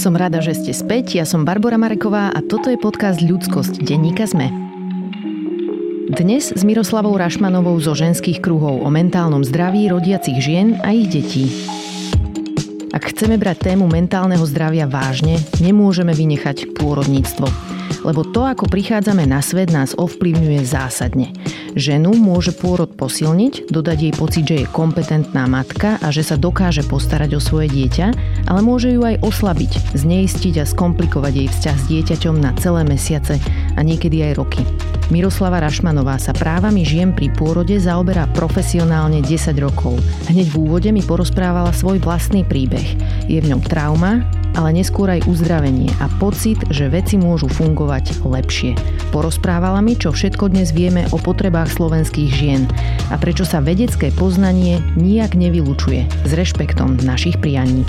Som rada, že ste späť. Ja som Barbara Mareková a toto je podcast Ľudskosť denníka ZME. Dnes s Miroslavou Rašmanovou zo ženských kruhov o mentálnom zdraví rodiacich žien a ich detí. Ak chceme brať tému mentálneho zdravia vážne, nemôžeme vynechať pôrodníctvo. Lebo to, ako prichádzame na svet, nás ovplyvňuje zásadne. Ženu môže pôrod posilniť, dodať jej pocit, že je kompetentná matka a že sa dokáže postarať o svoje dieťa, ale môže ju aj oslabiť, zneistiť a skomplikovať jej vzťah s dieťaťom na celé mesiace a niekedy aj roky. Miroslava Rašmanová sa právami žien pri pôrode zaoberá profesionálne 10 rokov. Hneď v úvode mi porozprávala svoj vlastný príbeh. Je v ňom trauma, ale neskôr aj uzdravenie a pocit, že veci môžu fungovať lepšie. Porozprávala mi, čo všetko dnes vieme o potrebách slovenských žien a prečo sa vedecké poznanie nijak nevylučuje s rešpektom našich prianí.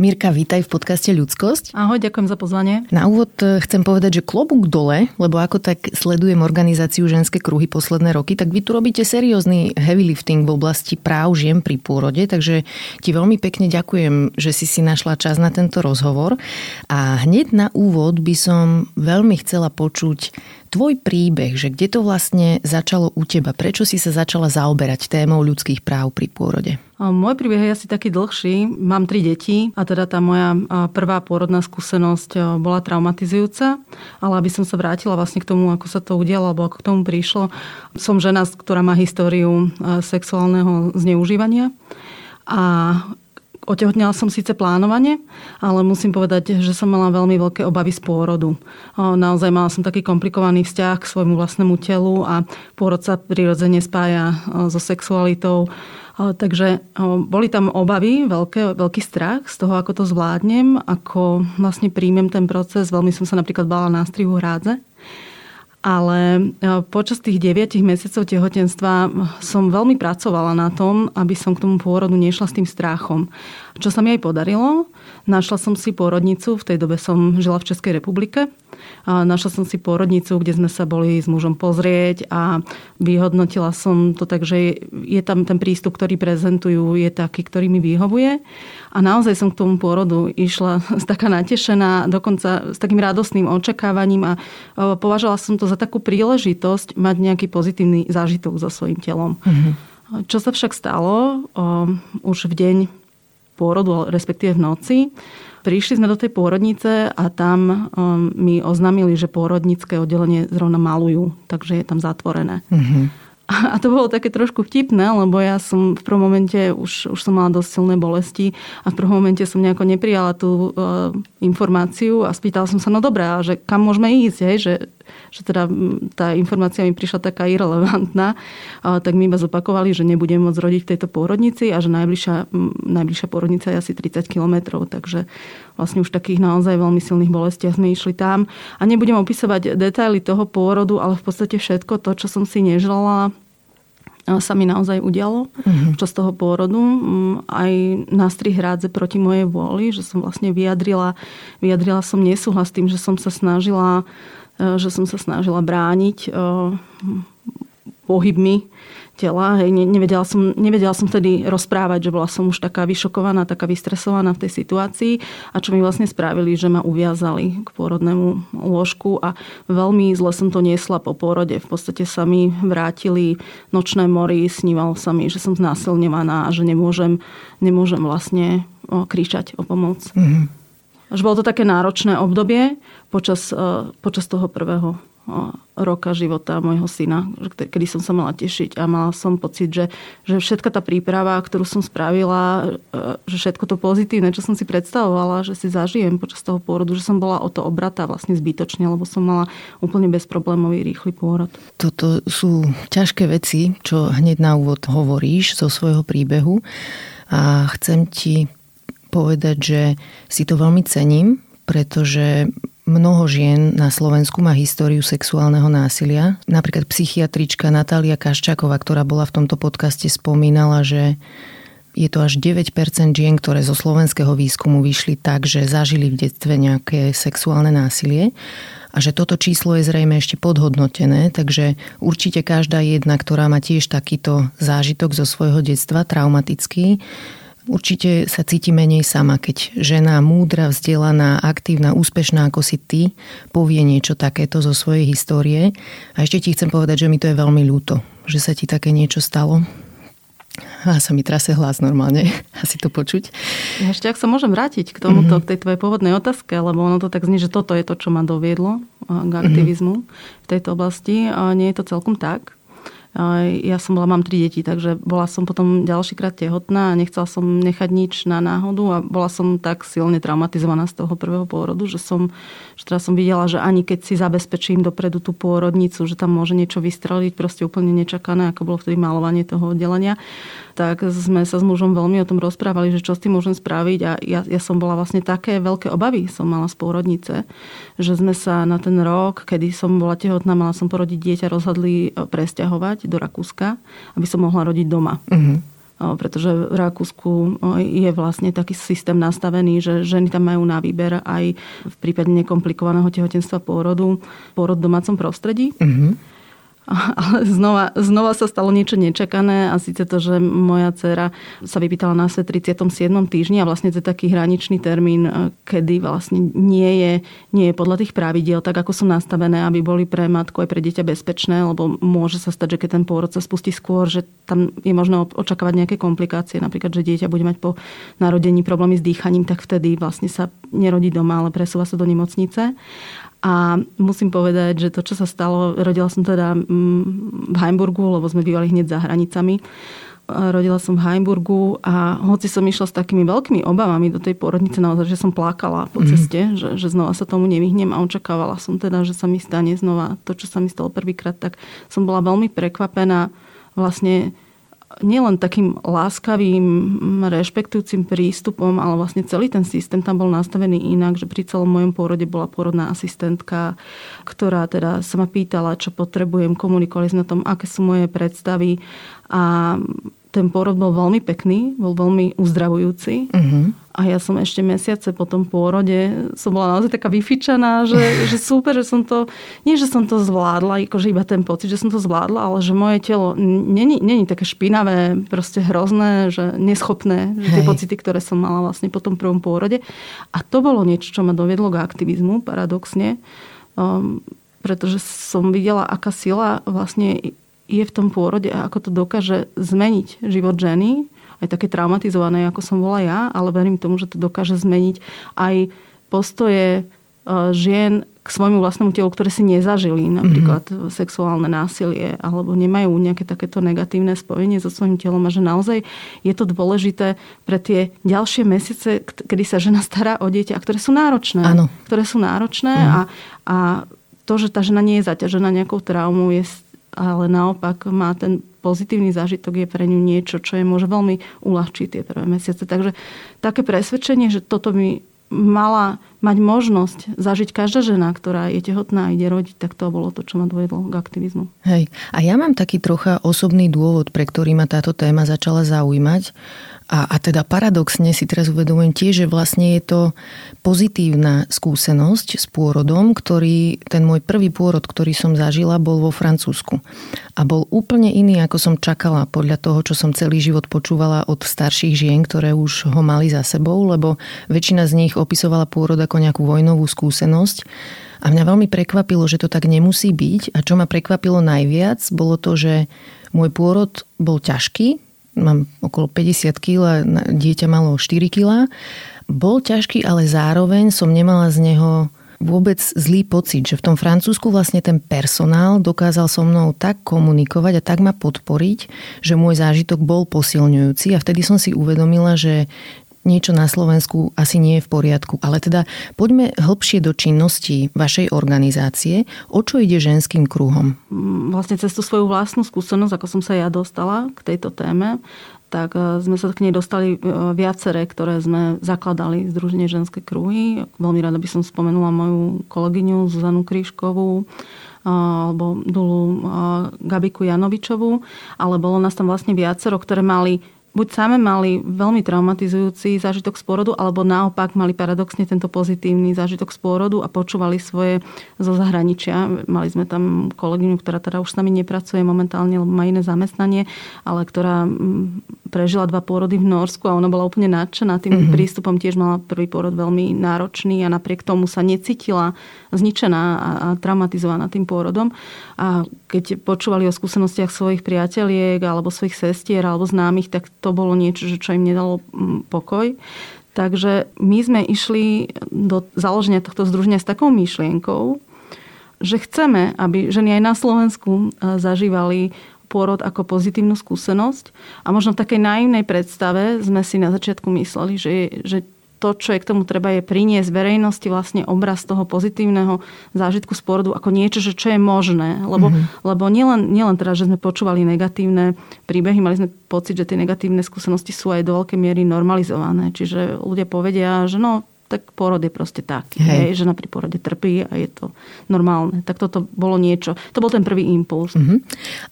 Mirka, vítaj v podcaste Ľudskosť. Ahoj, ďakujem za pozvanie. Na úvod e, chcem povedať, že klobúk dole, lebo ako tak sledujem organizáciu ženské kruhy posledné roky, tak vy tu robíte seriózny heavy lifting v oblasti práv žien pri pôrode, takže ti veľmi pekne ďakujem, že si si našla čas na tento rozhovor. A hneď na úvod by som veľmi chcela počuť tvoj príbeh, že kde to vlastne začalo u teba? Prečo si sa začala zaoberať témou ľudských práv pri pôrode? Môj príbeh je asi taký dlhší. Mám tri deti a teda tá moja prvá pôrodná skúsenosť bola traumatizujúca. Ale aby som sa vrátila vlastne k tomu, ako sa to udialo, alebo ako k tomu prišlo. Som žena, ktorá má históriu sexuálneho zneužívania. A Otehotnila som síce plánovane, ale musím povedať, že som mala veľmi veľké obavy z pôrodu. Naozaj mala som taký komplikovaný vzťah k svojmu vlastnému telu a pôrod sa prirodzene spája so sexualitou. Takže boli tam obavy, veľké, veľký strach z toho, ako to zvládnem, ako vlastne príjmem ten proces. Veľmi som sa napríklad bála nástrihu hrádze. Ale e, počas tých 9 mesiacov tehotenstva som veľmi pracovala na tom, aby som k tomu pôrodu nešla s tým strachom. Čo sa mi aj podarilo, našla som si pôrodnicu, v tej dobe som žila v Českej republike, Našla som si pôrodnicu, kde sme sa boli s mužom pozrieť a vyhodnotila som to tak, že je tam ten prístup, ktorý prezentujú, je taký, ktorý mi vyhovuje. A naozaj som k tomu pôrodu išla taká natešená, dokonca s takým radostným očakávaním a považovala som to za takú príležitosť mať nejaký pozitívny zážitok so svojím telom. Mm-hmm. Čo sa však stalo už v deň pôrodu, respektíve v noci, Prišli sme do tej pôrodnice a tam um, mi oznámili, že pôrodnické oddelenie zrovna malujú, takže je tam zatvorené. Mm-hmm. A to bolo také trošku vtipné, lebo ja som v prvom momente už, už som mala dosť silné bolesti a v prvom momente som nejako neprijala tú uh, informáciu a spýtala som sa, no dobré, a že kam môžeme ísť, hej, že, že teda tá informácia mi prišla taká irrelevantná, uh, tak mi iba zopakovali, že nebudem môcť rodiť v tejto pôrodnici a že najbližšia, najbližšia pôrodnica je asi 30 kilometrov, takže vlastne už takých naozaj veľmi silných bolestiach sme išli tam. A nebudem opisovať detaily toho pôrodu, ale v podstate všetko to, čo som si neželala, sa mi naozaj udialo mm-hmm. počas toho pôrodu. Mm, aj na strih hrádze proti mojej vôli, že som vlastne vyjadrila, vyjadrila som nesúhlas tým, že som sa snažila e, že som sa snažila brániť e, pohybmi tela. Hej, nevedela, som, nevedela som vtedy rozprávať, že bola som už taká vyšokovaná, taká vystresovaná v tej situácii a čo mi vlastne spravili, že ma uviazali k pôrodnému lôžku a veľmi zle som to niesla po pôrode. V podstate sa mi vrátili nočné mory, snívalo sa mi, že som znásilňovaná a že nemôžem, nemôžem vlastne kričať o pomoc. Mm-hmm. Až bolo to také náročné obdobie počas, e, počas toho prvého roka života môjho syna, kedy som sa mala tešiť a mala som pocit, že, že všetka tá príprava, ktorú som spravila, e, že všetko to pozitívne, čo som si predstavovala, že si zažijem počas toho pôrodu, že som bola o to obratá vlastne zbytočne, lebo som mala úplne bezproblémový rýchly pôrod. Toto sú ťažké veci, čo hneď na úvod hovoríš zo svojho príbehu a chcem ti povedať, že si to veľmi cením, pretože Mnoho žien na Slovensku má históriu sexuálneho násilia. Napríklad psychiatrička Natália Kaščáková, ktorá bola v tomto podcaste, spomínala, že je to až 9% žien, ktoré zo slovenského výskumu vyšli tak, že zažili v detstve nejaké sexuálne násilie. a že toto číslo je zrejme ešte podhodnotené, takže určite každá jedna, ktorá má tiež takýto zážitok zo svojho detstva, traumatický, určite sa cíti menej sama, keď žena múdra, vzdelaná, aktívna, úspešná ako si ty povie niečo takéto zo svojej histórie. A ešte ti chcem povedať, že mi to je veľmi ľúto, že sa ti také niečo stalo. A sa mi trase hlas normálne, asi to počuť. Ešte ak sa môžem vrátiť k tomuto, mm-hmm. k tej tvojej pôvodnej otázke, lebo ono to tak znie, že toto je to, čo ma doviedlo k aktivizmu mm-hmm. v tejto oblasti. A nie je to celkom tak. Ja som bola, mám tri deti, takže bola som potom ďalšíkrát tehotná a nechcela som nechať nič na náhodu a bola som tak silne traumatizovaná z toho prvého pôrodu, že som, že teraz som videla, že ani keď si zabezpečím dopredu tú pôrodnicu, že tam môže niečo vystreliť, proste úplne nečakané, ako bolo vtedy malovanie toho oddelenia, tak sme sa s mužom veľmi o tom rozprávali, že čo s tým môžem spraviť a ja, ja som bola vlastne také veľké obavy som mala z pôrodnice, že sme sa na ten rok, kedy som bola tehotná, mala som porodiť dieťa, rozhodli e, presťahovať do Rakúska, aby som mohla rodiť doma. Uh-huh pretože v Rakúsku je vlastne taký systém nastavený, že ženy tam majú na výber aj v prípade nekomplikovaného tehotenstva pôrodu, pôrod v domácom prostredí. Uh-huh ale znova, znova sa stalo niečo nečakané a síce to, že moja dcera sa vypýtala na svet 37. týždni a vlastne to je taký hraničný termín, e, kedy vlastne nie je, nie je podľa tých pravidiel, tak ako sú nastavené, aby boli pre matku aj pre dieťa bezpečné, lebo môže sa stať, že keď ten pôrod sa spustí skôr, že tam je možné očakávať nejaké komplikácie, napríklad, že dieťa bude mať po narodení problémy s dýchaním, tak vtedy vlastne sa nerodí doma, ale presúva sa do nemocnice. A musím povedať, že to, čo sa stalo, rodila som teda mm, v Heimburgu, lebo sme bývali hneď za hranicami. Rodila som v Heimburgu a hoci som išla s takými veľkými obavami do tej porodnice, naozaj, že som plakala po mhm. ceste, mm. že, že znova sa tomu nevyhnem a očakávala som teda, že sa mi stane znova to, čo sa mi stalo prvýkrát, tak som bola veľmi prekvapená vlastne nielen takým láskavým, rešpektujúcim prístupom, ale vlastne celý ten systém tam bol nastavený inak, že pri celom mojom pôrode bola pôrodná asistentka, ktorá teda sa ma pýtala, čo potrebujem, komunikovali sme o tom, aké sú moje predstavy a ten pôrod bol veľmi pekný, bol veľmi uzdravujúci. Uh-huh. A ja som ešte mesiace po tom pôrode som bola naozaj taká vyfičaná, že, že super, že som to, nie že som to zvládla, akože iba ten pocit, že som to zvládla, ale že moje telo není, není také špinavé, proste hrozné, že neschopné, že tie pocity, ktoré som mala vlastne po tom prvom pôrode. A to bolo niečo, čo ma doviedlo k aktivizmu, paradoxne. Um, pretože som videla, aká sila vlastne je v tom pôrode a ako to dokáže zmeniť život ženy, aj také traumatizované, ako som bola ja, ale verím tomu, že to dokáže zmeniť aj postoje e, žien k svojmu vlastnému telu, ktoré si nezažili, napríklad mm-hmm. sexuálne násilie, alebo nemajú nejaké takéto negatívne spojenie so svojím telom a že naozaj je to dôležité pre tie ďalšie mesiace, kedy sa žena stará o dieťa, a ktoré sú náročné. Áno. Ktoré sú náročné mm. a, a to, že tá žena nie je zaťažená nejakou traumou, je ale naopak má ten pozitívny zážitok je pre ňu niečo, čo je môže veľmi uľahčiť tie prvé mesiace. Takže také presvedčenie, že toto by mala mať možnosť zažiť každá žena, ktorá je tehotná a ide rodiť, tak to bolo to, čo ma dovedlo k aktivizmu. Hej. A ja mám taký trocha osobný dôvod, pre ktorý ma táto téma začala zaujímať. A, a teda paradoxne si teraz uvedomujem tiež, že vlastne je to pozitívna skúsenosť s pôrodom, ktorý, ten môj prvý pôrod, ktorý som zažila, bol vo Francúzsku. A bol úplne iný, ako som čakala podľa toho, čo som celý život počúvala od starších žien, ktoré už ho mali za sebou, lebo väčšina z nich opisovala pôrod ako nejakú vojnovú skúsenosť. A mňa veľmi prekvapilo, že to tak nemusí byť. A čo ma prekvapilo najviac, bolo to, že môj pôrod bol ťažký, mám okolo 50 kg dieťa malo 4 kg. Bol ťažký, ale zároveň som nemala z neho vôbec zlý pocit, že v tom Francúzsku vlastne ten personál dokázal so mnou tak komunikovať a tak ma podporiť, že môj zážitok bol posilňujúci a vtedy som si uvedomila, že niečo na Slovensku asi nie je v poriadku. Ale teda poďme hlbšie do činnosti vašej organizácie. O čo ide ženským kruhom? Vlastne cez tú svoju vlastnú skúsenosť, ako som sa ja dostala k tejto téme, tak e, sme sa k nej dostali e, viaceré, ktoré sme zakladali Združenie ženské kruhy. Veľmi rada by som spomenula moju kolegyňu Zuzanu Krížkovú, e, alebo Dulu Gabiku Janovičovú, ale bolo nás tam vlastne viacero, ktoré mali buď same mali veľmi traumatizujúci zážitok z pôrodu, alebo naopak mali paradoxne tento pozitívny zážitok z pôrodu a počúvali svoje zo zahraničia. Mali sme tam kolegyňu, ktorá teda už s nami nepracuje momentálne, lebo má iné zamestnanie, ale ktorá prežila dva pôrody v Norsku a ona bola úplne nadšená tým mm-hmm. prístupom. Tiež mala prvý pôrod veľmi náročný a napriek tomu sa necítila zničená a, a traumatizovaná tým pôrodom. A keď počúvali o skúsenostiach svojich priateliek alebo svojich sestier alebo známych, tak to bolo niečo, čo im nedalo mm, pokoj. Takže my sme išli do založenia tohto združenia s takou myšlienkou, že chceme, aby ženy aj na Slovensku e, zažívali pôrod ako pozitívnu skúsenosť. A možno v takej naivnej predstave sme si na začiatku mysleli, že, že to, čo je k tomu treba, je priniesť verejnosti vlastne obraz toho pozitívneho zážitku z porodu ako niečo, že čo je možné. Lebo, mm-hmm. lebo nielen, nielen teda, že sme počúvali negatívne príbehy, mali sme pocit, že tie negatívne skúsenosti sú aj do veľkej miery normalizované. Čiže ľudia povedia, že no, tak porod je proste taký. Hej. Hej, žena pri porode trpí a je to normálne. Tak toto bolo niečo. To bol ten prvý impuls. Mm-hmm.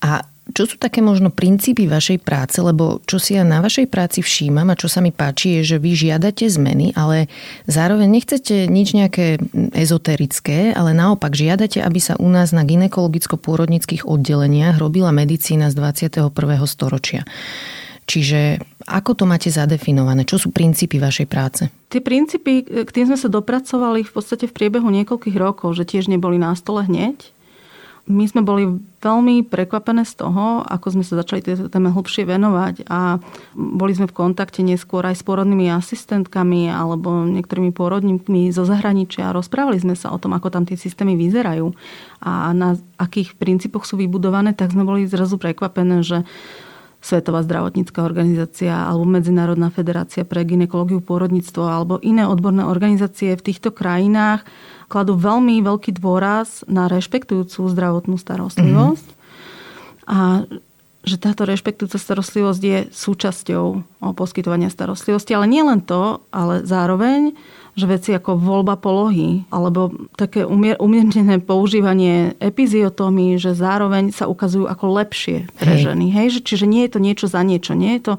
A čo sú také možno princípy vašej práce? Lebo čo si ja na vašej práci všímam a čo sa mi páči je, že vy žiadate zmeny, ale zároveň nechcete nič nejaké ezoterické, ale naopak žiadate, aby sa u nás na ginekologicko-pôrodnických oddeleniach robila medicína z 21. storočia. Čiže ako to máte zadefinované? Čo sú princípy vašej práce? Tie princípy, k tým sme sa dopracovali v podstate v priebehu niekoľkých rokov, že tiež neboli na stole hneď my sme boli veľmi prekvapené z toho, ako sme sa začali tejto téme hlbšie venovať a boli sme v kontakte neskôr aj s porodnými asistentkami alebo niektorými porodníkmi zo zahraničia a rozprávali sme sa o tom, ako tam tie systémy vyzerajú. A na akých princípoch sú vybudované, tak sme boli zrazu prekvapené, že Svetová zdravotnícká organizácia alebo Medzinárodná federácia pre ginekológiu pôrodníctvo alebo iné odborné organizácie v týchto krajinách kladú veľmi veľký dôraz na rešpektujúcu zdravotnú starostlivosť. Mm-hmm. A že táto rešpektujúca starostlivosť je súčasťou poskytovania starostlivosti. Ale nie len to, ale zároveň, že veci ako voľba polohy alebo také umiernené používanie epiziotómy, že zároveň sa ukazujú ako lepšie pre Hej. ženy. Hej? Čiže nie je to niečo za niečo. Nie je to,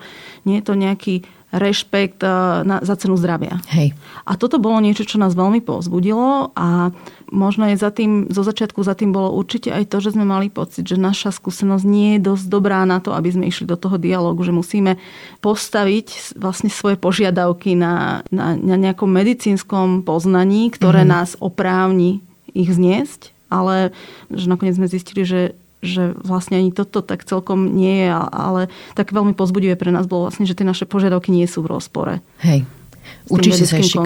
nie je to nejaký rešpekt eh, na, za cenu zdravia. Hej. A toto bolo niečo, čo nás veľmi povzbudilo a možno je za tým, zo začiatku za tým bolo určite aj to, že sme mali pocit, že naša skúsenosť nie je dosť dobrá na to, aby sme išli do toho dialogu, že musíme postaviť vlastne svoje požiadavky na, na, na nejakom medicínskom poznaní, ktoré mm-hmm. nás oprávni ich zniesť, ale že nakoniec sme zistili, že že vlastne ani toto tak celkom nie je, ale tak veľmi pozbudivé pre nás bolo vlastne, že tie naše požiadavky nie sú v rozpore. Hej. Určite sa, ešte,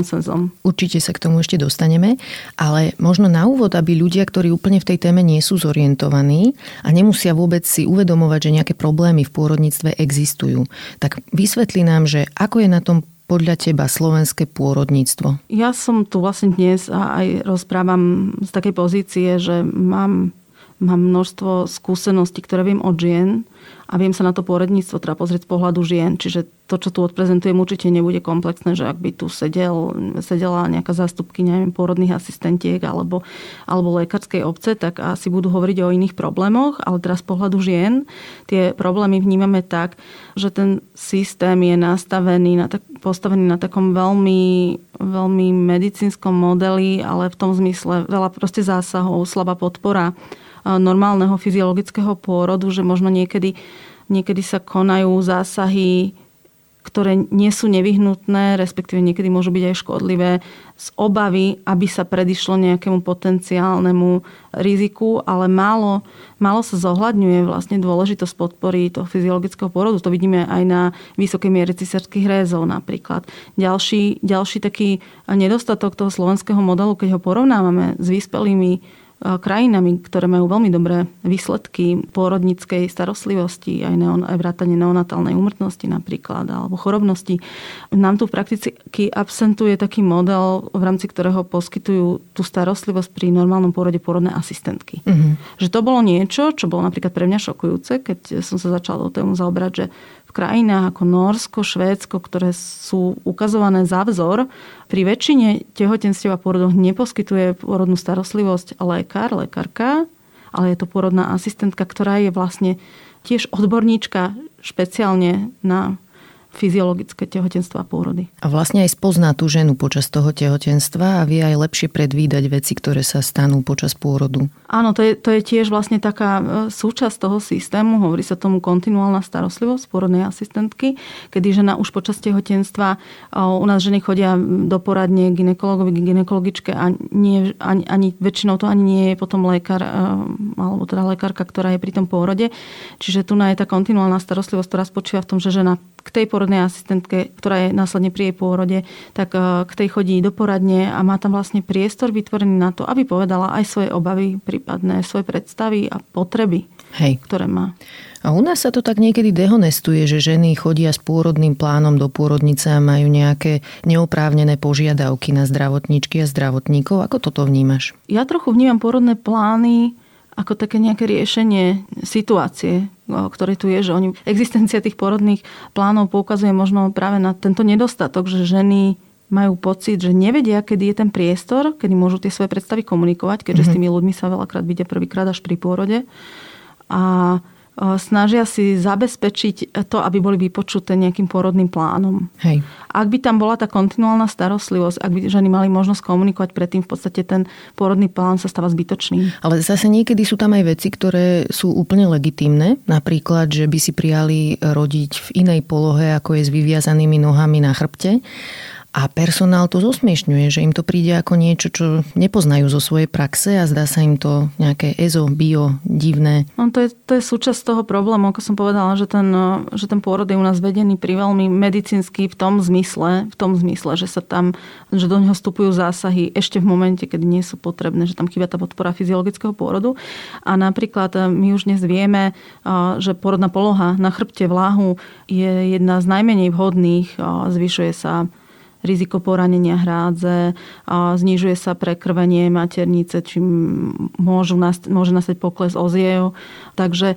určite sa k tomu ešte dostaneme, ale možno na úvod, aby ľudia, ktorí úplne v tej téme nie sú zorientovaní a nemusia vôbec si uvedomovať, že nejaké problémy v pôrodníctve existujú, tak vysvetli nám, že ako je na tom podľa teba slovenské pôrodníctvo? Ja som tu vlastne dnes a aj rozprávam z takej pozície, že mám mám množstvo skúseností, ktoré viem od žien a viem sa na to poradníctvo teda pozrieť z pohľadu žien. Čiže to, čo tu odprezentujem, určite nebude komplexné, že ak by tu sedel, sedela nejaká zástupky neviem, pôrodných asistentiek alebo, alebo lekárskej obce, tak asi budú hovoriť o iných problémoch, ale teraz z pohľadu žien tie problémy vnímame tak, že ten systém je nastavený na tak, postavený na takom veľmi, veľmi medicínskom modeli, ale v tom zmysle veľa proste zásahov, slabá podpora normálneho fyziologického pôrodu, že možno niekedy, niekedy sa konajú zásahy, ktoré nie sú nevyhnutné, respektíve niekedy môžu byť aj škodlivé, z obavy, aby sa predišlo nejakému potenciálnemu riziku, ale málo, málo sa zohľadňuje vlastne dôležitosť podpory toho fyziologického pôrodu. To vidíme aj na vysokej miere cisárskych rézov napríklad. Ďalší, ďalší taký nedostatok toho slovenského modelu, keď ho porovnávame s vyspelými krajinami, ktoré majú veľmi dobré výsledky pôrodnickej starostlivosti, aj, neon, aj vrátanie neonatálnej úmrtnosti napríklad, alebo chorobnosti. Nám tu prakticky absentuje taký model, v rámci ktorého poskytujú tú starostlivosť pri normálnom pôrode pôrodné asistentky. Mm-hmm. Že to bolo niečo, čo bolo napríklad pre mňa šokujúce, keď som sa začala do tému zaobrať, že krajinách ako Norsko, Švédsko, ktoré sú ukazované za vzor, pri väčšine tehotenstiev a pôrodoch neposkytuje pôrodnú starostlivosť lekár, lekárka, ale je to pôrodná asistentka, ktorá je vlastne tiež odborníčka špeciálne na fyziologické tehotenstvo a pôrody. A vlastne aj spozná tú ženu počas toho tehotenstva a vie aj lepšie predvídať veci, ktoré sa stanú počas pôrodu. Áno, to je, to je tiež vlastne taká e, súčasť toho systému, hovorí sa tomu kontinuálna starostlivosť pôrodnej asistentky, kedy žena už počas tehotenstva, u nás ženy chodia do poradne ginekologovi, ginekologičke a nie, ani, ani, väčšinou to ani nie je potom lekár, e, alebo teda lekárka, ktorá je pri tom pôrode. Čiže tu je tá kontinuálna starostlivosť, ktorá spočíva v tom, že žena k tej porodnej asistentke, ktorá je následne pri jej pôrode, tak e, k tej chodí do poradne a má tam vlastne priestor vytvorený na to, aby povedala aj svoje obavy, prípadné svoje predstavy a potreby, Hej. ktoré má. A u nás sa to tak niekedy dehonestuje, že ženy chodia s pôrodným plánom do pôrodnice a majú nejaké neoprávnené požiadavky na zdravotníčky a zdravotníkov. Ako toto vnímaš? Ja trochu vnímam pôrodné plány ako také nejaké riešenie situácie, ktoré tu je, že oni, existencia tých porodných plánov poukazuje možno práve na tento nedostatok, že ženy majú pocit, že nevedia, kedy je ten priestor, kedy môžu tie svoje predstavy komunikovať, keďže mm-hmm. s mhm. tými ľuďmi sa veľakrát vidia prvýkrát až pri pôrode. A snažia si zabezpečiť to, aby boli vypočuté nejakým pôrodným plánom. Hej. Ak by tam bola tá kontinuálna starostlivosť, ak by ženy mali možnosť komunikovať predtým, v podstate ten pôrodný plán sa stáva zbytočný. Ale zase niekedy sú tam aj veci, ktoré sú úplne legitimné. Napríklad, že by si prijali rodiť v inej polohe, ako je s vyviazanými nohami na chrbte a personál to zosmiešňuje, že im to príde ako niečo, čo nepoznajú zo svojej praxe a zdá sa im to nejaké EZO, bio, divné. No, to, je, to je súčasť toho problému, ako som povedala, že ten, že ten pôrod je u nás vedený pri veľmi medicínsky v tom zmysle, v tom zmysle, že sa tam, že do neho vstupujú zásahy ešte v momente, kedy nie sú potrebné, že tam chýba tá podpora fyziologického pôrodu. A napríklad eh, my už dnes vieme, eh, že pôrodná poloha na chrbte vláhu je jedna z najmenej vhodných, eh, zvyšuje sa riziko poranenia hrádze, znižuje sa prekrvenie maternice, čím môžu môže nastať pokles oziev. Takže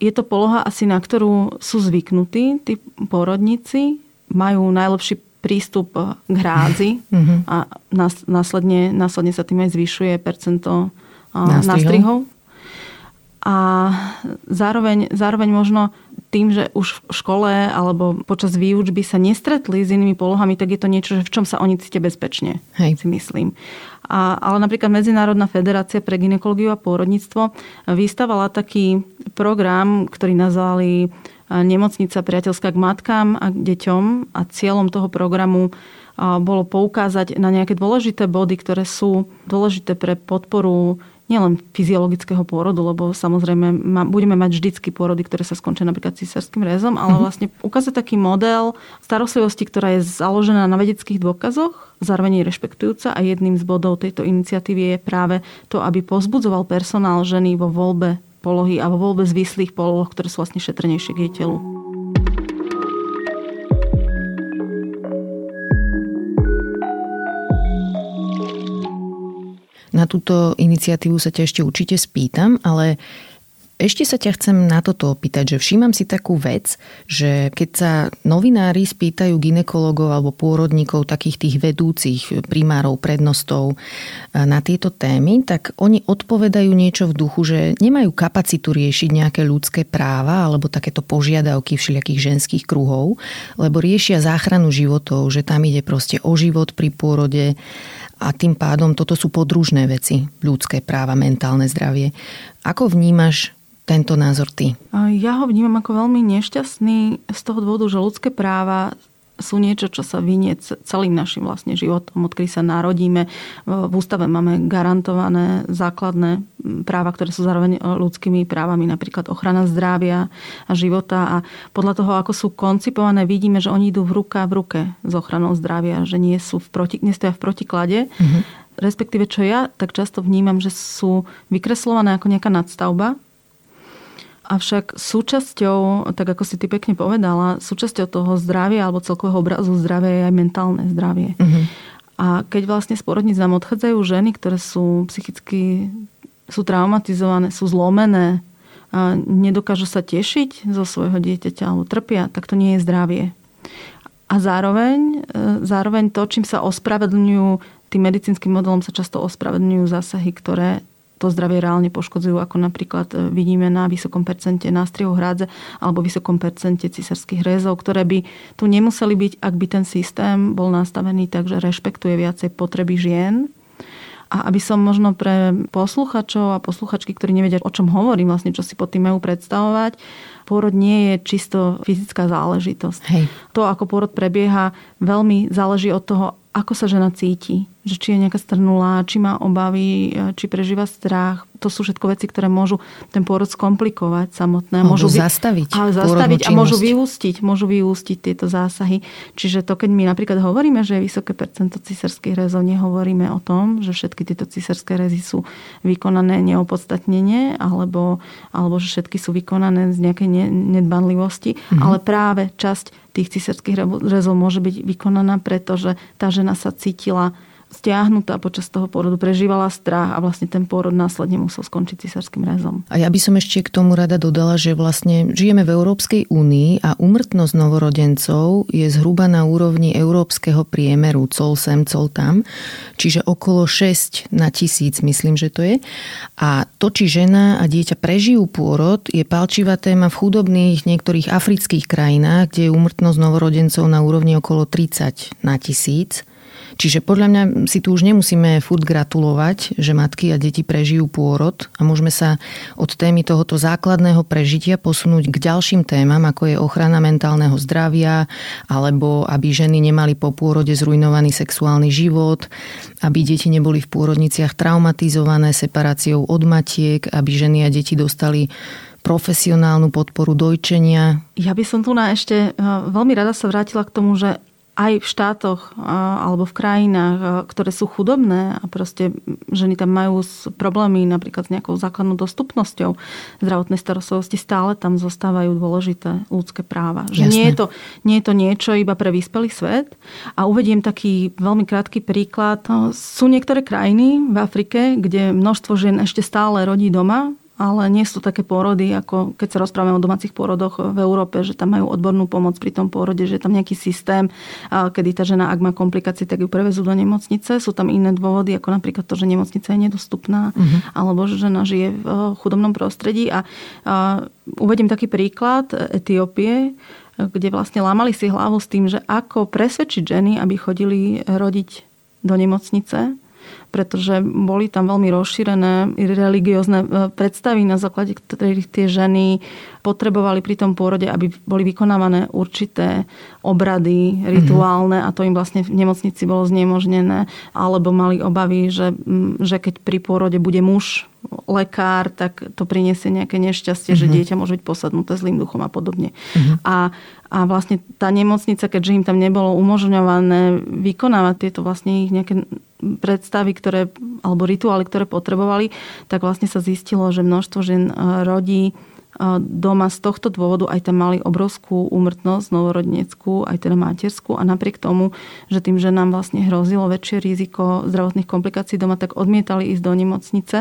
je to poloha asi, na ktorú sú zvyknutí tí porodníci, majú najlepší prístup k hrádzi mhm. a následne, následne sa tým aj zvyšuje percento nástrihov. nástrihov. A zároveň, zároveň možno tým, že už v škole alebo počas výučby sa nestretli s inými polohami, tak je to niečo, že v čom sa oni cítia bezpečne, Hej. si myslím. A, ale napríklad Medzinárodná federácia pre ginekológiu a pôrodníctvo vystavala taký program, ktorý nazvali e, Nemocnica priateľská k matkám a k deťom a cieľom toho programu e, bolo poukázať na nejaké dôležité body, ktoré sú dôležité pre podporu nielen fyziologického pôrodu, lebo samozrejme ma, budeme mať vždycky pôrody, ktoré sa skončia napríklad císarským rezom, ale mm-hmm. vlastne ukázať taký model starostlivosti, ktorá je založená na vedeckých dôkazoch, zároveň je rešpektujúca a jedným z bodov tejto iniciatívy je práve to, aby pozbudzoval personál ženy vo voľbe polohy a vo voľbe zvislých poloh, ktoré sú vlastne šetrnejšie k jej telu. Na túto iniciatívu sa ťa ešte určite spýtam, ale ešte sa ťa chcem na toto opýtať, že všímam si takú vec, že keď sa novinári spýtajú ginekologov alebo pôrodníkov, takých tých vedúcich primárov, prednostov eh, na tieto témy, tak oni odpovedajú niečo v duchu, že nemajú kapacitu riešiť nejaké ľudské práva alebo takéto požiadavky všelijakých ženských kruhov, lebo riešia záchranu životov, že tam ide proste o život pri pôrode a tým pádom toto sú podružné veci, ľudské práva, mentálne zdravie. Ako vnímaš tento názor ty? Ja ho vnímam ako veľmi nešťastný z toho dôvodu, že ľudské práva sú niečo, čo sa vynie celým našim vlastne životom, odkedy sa narodíme. V ústave máme garantované základné práva, ktoré sú zároveň ľudskými právami, napríklad ochrana zdravia a života. A podľa toho, ako sú koncipované, vidíme, že oni idú v ruka v ruke s ochranou zdravia, že nie sú v proti, nestoja v protiklade. Mm-hmm. Respektíve, čo ja tak často vnímam, že sú vykreslované ako nejaká nadstavba, Avšak súčasťou, tak ako si ty pekne povedala, súčasťou toho zdravia alebo celkového obrazu zdravia je aj mentálne zdravie. Mm-hmm. A keď vlastne z porodníc nám odchádzajú ženy, ktoré sú psychicky sú traumatizované, sú zlomené, a nedokážu sa tešiť zo svojho dieťaťa alebo trpia, tak to nie je zdravie. A zároveň, e, zároveň to, čím sa ospravedlňujú, tým medicínskym modelom sa často ospravedlňujú zásahy, ktoré to zdravie reálne poškodzujú, ako napríklad e, vidíme na vysokom percente nástrieho hrádze alebo vysokom percente cisárskych rezov, ktoré by tu nemuseli byť, ak by ten systém bol nastavený tak, že rešpektuje viacej potreby žien a aby som možno pre posluchačov a posluchačky, ktorí nevedia, o čom hovorím, vlastne čo si pod tým majú predstavovať, pôrod nie je čisto fyzická záležitosť. Hej. To, ako pôrod prebieha, veľmi záleží od toho, ako sa žena cíti. Že či je nejaká strnulá, či má obavy, či prežíva strach, to sú všetko veci, ktoré môžu ten pôrod skomplikovať samotné. Môžu, môžu zastaviť. A zastaviť a môžu vyústiť, môžu vyústiť tieto zásahy. Čiže to, keď my napríklad hovoríme, že je vysoké percento císarských rezov, nehovoríme o tom, že všetky tieto císarské rezy sú vykonané neopodstatnenie, alebo, alebo že všetky sú vykonané z nejakej nedbanlivosti, mm-hmm. ale práve časť tých císarských rezov môže byť vykonaná, pretože tá žena sa cítila stiahnutá počas toho pôrodu, prežívala strach a vlastne ten pôrod následne musel skončiť cisárským rezom. A ja by som ešte k tomu rada dodala, že vlastne žijeme v Európskej únii a umrtnosť novorodencov je zhruba na úrovni európskeho priemeru, col sem, col tam, čiže okolo 6 na tisíc, myslím, že to je. A to, či žena a dieťa prežijú pôrod, je palčivá téma v chudobných niektorých afrických krajinách, kde je umrtnosť novorodencov na úrovni okolo 30 na tisíc. Čiže podľa mňa si tu už nemusíme furt gratulovať, že matky a deti prežijú pôrod a môžeme sa od témy tohoto základného prežitia posunúť k ďalším témam, ako je ochrana mentálneho zdravia, alebo aby ženy nemali po pôrode zrujnovaný sexuálny život, aby deti neboli v pôrodniciach traumatizované separáciou od matiek, aby ženy a deti dostali profesionálnu podporu dojčenia. Ja by som tu na ešte eh, veľmi rada sa vrátila k tomu, že aj v štátoch alebo v krajinách, ktoré sú chudobné a proste ženy tam majú problémy napríklad s nejakou základnou dostupnosťou zdravotnej starostlivosti, stále tam zostávajú dôležité ľudské práva. Že nie je, to, nie je to niečo iba pre vyspelý svet. A uvediem taký veľmi krátky príklad. Sú niektoré krajiny v Afrike, kde množstvo žien ešte stále rodí doma ale nie sú také pôrody, ako keď sa rozprávame o domácich pôrodoch v Európe, že tam majú odbornú pomoc pri tom pôrode, že je tam nejaký systém, kedy tá žena, ak má komplikácie, tak ju prevezú do nemocnice. Sú tam iné dôvody, ako napríklad to, že nemocnica je nedostupná, uh-huh. alebo že žena žije v chudobnom prostredí. A, a uvedím taký príklad Etiópie, kde vlastne lámali si hlavu s tým, že ako presvedčiť ženy, aby chodili rodiť do nemocnice pretože boli tam veľmi rozšírené religiózne e, predstavy, na základe ktorých tie ženy potrebovali pri tom pôrode, aby boli vykonávané určité obrady rituálne a to im vlastne v nemocnici bolo znemožnené, alebo mali obavy, že, že keď pri pôrode bude muž lekár, tak to priniesie nejaké nešťastie, uh-huh. že mhm. dieťa môže byť posadnuté zlým duchom a podobne. Uh-huh. A, a vlastne tá nemocnica, keďže im tam nebolo umožňované vykonávať tieto vlastne ich nejaké predstavy, ktoré, alebo rituály, ktoré potrebovali, tak vlastne sa zistilo, že množstvo žien e, rodí e, doma z tohto dôvodu aj tam mali obrovskú úmrtnosť novorodeneckú, aj teda materskú a napriek tomu, že tým ženám vlastne hrozilo väčšie riziko zdravotných komplikácií doma, tak odmietali ísť do nemocnice.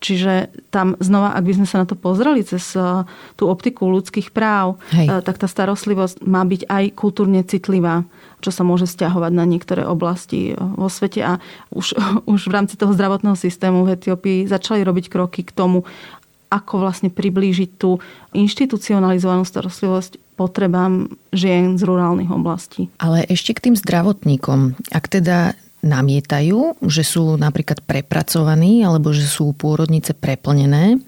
Čiže tam znova, ak by sme sa na to pozreli cez e, tú optiku ľudských práv, Hej. tak tá starostlivosť má byť aj kultúrne citlivá čo sa môže stiahovať na niektoré oblasti vo svete. A už, už v rámci toho zdravotného systému v Etiópii začali robiť kroky k tomu, ako vlastne priblížiť tú inštitucionalizovanú starostlivosť potrebám žien z rurálnych oblastí. Ale ešte k tým zdravotníkom. Ak teda namietajú, že sú napríklad prepracovaní alebo že sú pôrodnice preplnené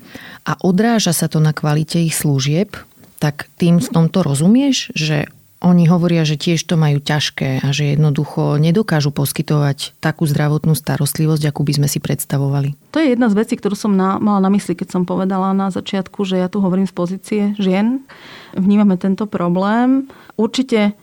a odráža sa to na kvalite ich služieb, tak tým v tomto rozumieš, že oni hovoria, že tiež to majú ťažké a že jednoducho nedokážu poskytovať takú zdravotnú starostlivosť, akú by sme si predstavovali. To je jedna z vecí, ktorú som na, mala na mysli, keď som povedala na začiatku, že ja tu hovorím z pozície žien. Vnímame tento problém. Určite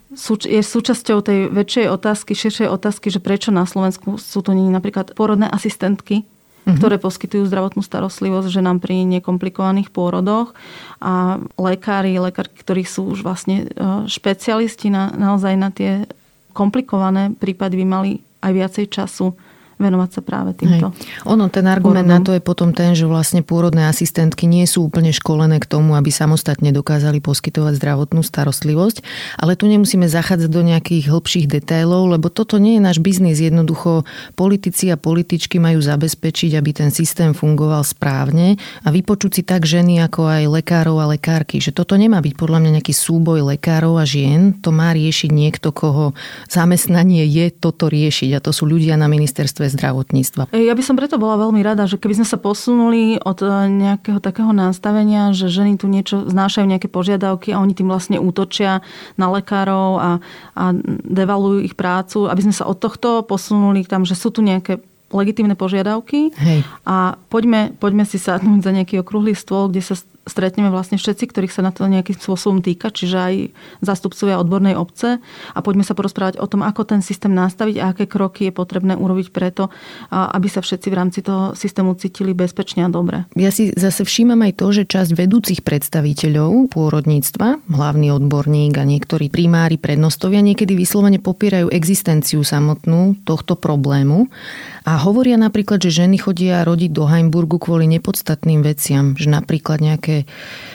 je súčasťou tej väčšej otázky, širšej otázky, že prečo na Slovensku sú to nie napríklad porodné asistentky, mm-hmm. ktoré poskytujú zdravotnú starostlivosť ženám pri nekomplikovaných pôrodoch. A lekári, lekári, ktorí sú už vlastne e, špecialisti na, naozaj na tie komplikované prípady, by mali aj viacej času venovať sa práve týmto. Hej. Ono, ten argument na to je potom ten, že vlastne pôrodné asistentky nie sú úplne školené k tomu, aby samostatne dokázali poskytovať zdravotnú starostlivosť, ale tu nemusíme zachádzať do nejakých hĺbších detailov, lebo toto nie je náš biznis. Jednoducho politici a političky majú zabezpečiť, aby ten systém fungoval správne a vypočuť si tak ženy ako aj lekárov a lekárky, že toto nemá byť podľa mňa nejaký súboj lekárov a žien, to má riešiť niekto, koho zamestnanie je toto riešiť a to sú ľudia na ministerstve zdravotníctva. Ja by som preto bola veľmi rada, že keby sme sa posunuli od eh, nejakého takého nastavenia, že ženy tu niečo znášajú nejaké požiadavky a oni tým vlastne útočia na lekárov a, a devalujú ich prácu, aby sme sa od tohto posunuli tam, že sú tu nejaké legitímne požiadavky Hej. a poďme, poďme si sadnúť za nejaký okrúhly stôl, kde sa stretneme vlastne všetci, ktorých sa na to nejakým spôsobom týka, čiže aj zástupcovia odbornej obce a poďme sa porozprávať o tom, ako ten systém nastaviť a aké kroky je potrebné urobiť preto, aby sa všetci v rámci toho systému cítili bezpečne a dobre. Ja si zase všímam aj to, že časť vedúcich predstaviteľov pôrodníctva, hlavný odborník a niektorí primári, prednostovia niekedy vyslovene popierajú existenciu samotnú tohto problému a hovoria napríklad, že ženy chodia rodiť do Heimburgu kvôli nepodstatným veciam, že napríklad nejaké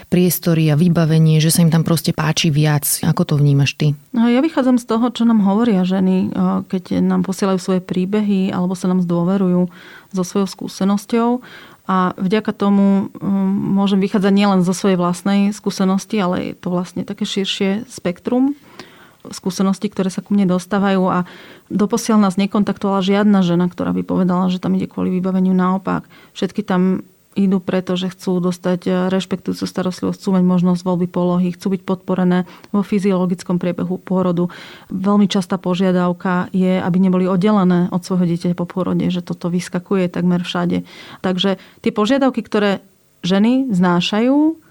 priestory a vybavenie, že sa im tam proste páči viac. Ako to vnímaš ty? No, ja vychádzam z toho, čo nám hovoria ženy, keď nám posielajú svoje príbehy alebo sa nám zdôverujú so svojou skúsenosťou. A vďaka tomu môžem vychádzať nielen zo svojej vlastnej skúsenosti, ale je to vlastne také širšie spektrum skúsenosti, ktoré sa ku mne dostávajú a doposiaľ nás nekontaktovala žiadna žena, ktorá by povedala, že tam ide kvôli vybaveniu naopak. Všetky tam idú preto, že chcú dostať rešpektujúcu starostlivosť, chcú mať možnosť voľby polohy, chcú byť podporené vo fyziologickom priebehu pôrodu. Veľmi častá požiadavka je, aby neboli oddelené od svojho dieťaťa po pôrode, že toto vyskakuje takmer všade. Takže tie požiadavky, ktoré ženy znášajú,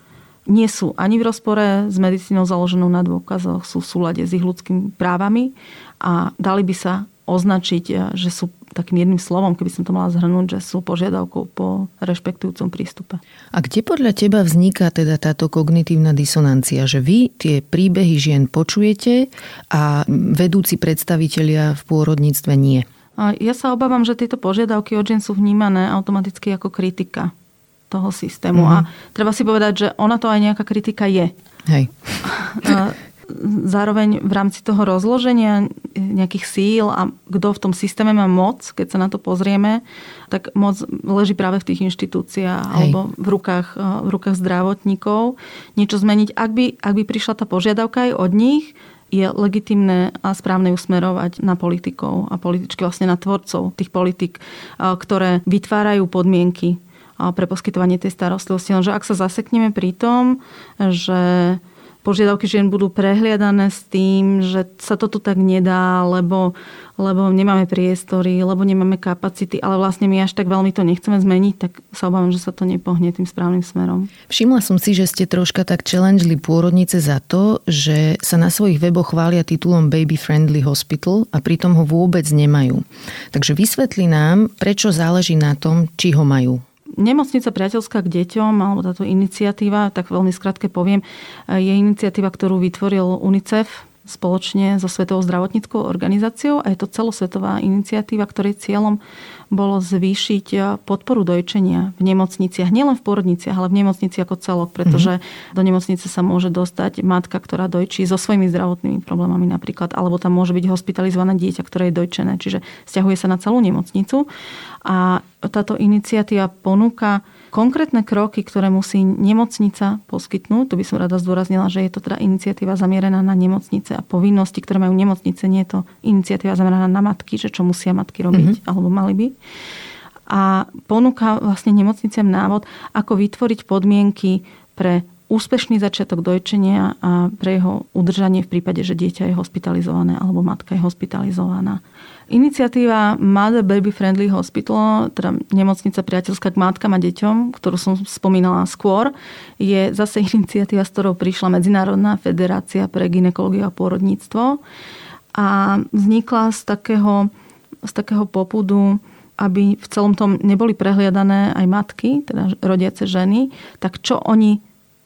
nie sú ani v rozpore s medicínou založenou na dôkazoch, sú v súlade s ich ľudskými právami a dali by sa označiť, eh, že sú takým jedným slovom, keby som to mala zhrnúť, že sú požiadavkou po rešpektujúcom prístupe. A kde podľa teba vzniká teda táto kognitívna disonancia, že vy tie príbehy žien počujete a vedúci predstavitelia v pôrodníctve nie? Ja sa obávam, že tieto požiadavky od žien sú vnímané automaticky ako kritika toho systému. Mm-hmm. A treba si povedať, že ona to aj nejaká kritika je. Hej. Zároveň v rámci toho rozloženia nejakých síl a kto v tom systéme má moc, keď sa na to pozrieme, tak moc leží práve v tých inštitúciách Hej. alebo v rukách, v rukách zdravotníkov. Niečo zmeniť. Ak by, ak by prišla tá požiadavka aj od nich, je legitimné a správne usmerovať na politikov a političky, vlastne na tvorcov tých politik, ktoré vytvárajú podmienky pre poskytovanie tej starostlivosti. Lenže ak sa zasekneme pri tom, že požiadavky žien budú prehliadané s tým, že sa to tu tak nedá, lebo, lebo nemáme priestory, lebo nemáme kapacity, ale vlastne my až tak veľmi to nechceme zmeniť, tak sa obávam, že sa to nepohne tým správnym smerom. Všimla som si, že ste troška tak challengeli pôrodnice za to, že sa na svojich weboch chvália titulom Baby Friendly Hospital a pritom ho vôbec nemajú. Takže vysvetli nám, prečo záleží na tom, či ho majú. Nemocnica priateľská k deťom, alebo táto iniciatíva, tak veľmi skrátke poviem, je iniciatíva, ktorú vytvoril UNICEF spoločne so Svetovou zdravotníckou organizáciou a je to celosvetová iniciatíva, ktorej cieľom bolo zvýšiť podporu dojčenia v nemocniciach, nielen v porodniciach, ale v nemocnici ako celok, pretože mm-hmm. do nemocnice sa môže dostať matka, ktorá dojčí so svojimi zdravotnými problémami napríklad, alebo tam môže byť hospitalizované dieťa, ktoré je dojčené, čiže stiahuje sa na celú nemocnicu. A táto iniciatíva ponúka konkrétne kroky, ktoré musí nemocnica poskytnúť. To by som rada zdôraznila, že je to teda iniciatíva zamierená na nemocnice a povinnosti, ktoré majú nemocnice. Nie je to iniciatíva zameraná na matky, že čo musia matky robiť, mm-hmm. alebo mali by. A ponúka vlastne nemocniciam návod, ako vytvoriť podmienky pre úspešný začiatok dojčenia a pre jeho udržanie v prípade, že dieťa je hospitalizované alebo matka je hospitalizovaná. Iniciatíva Mother Baby Friendly Hospital, teda nemocnica priateľská k matkám a deťom, ktorú som spomínala skôr, je zase iniciatíva, s ktorou prišla Medzinárodná federácia pre ginekológiu a pôrodníctvo a vznikla z takého, z takého popudu aby v celom tom neboli prehliadané aj matky, teda rodiace ženy, tak čo oni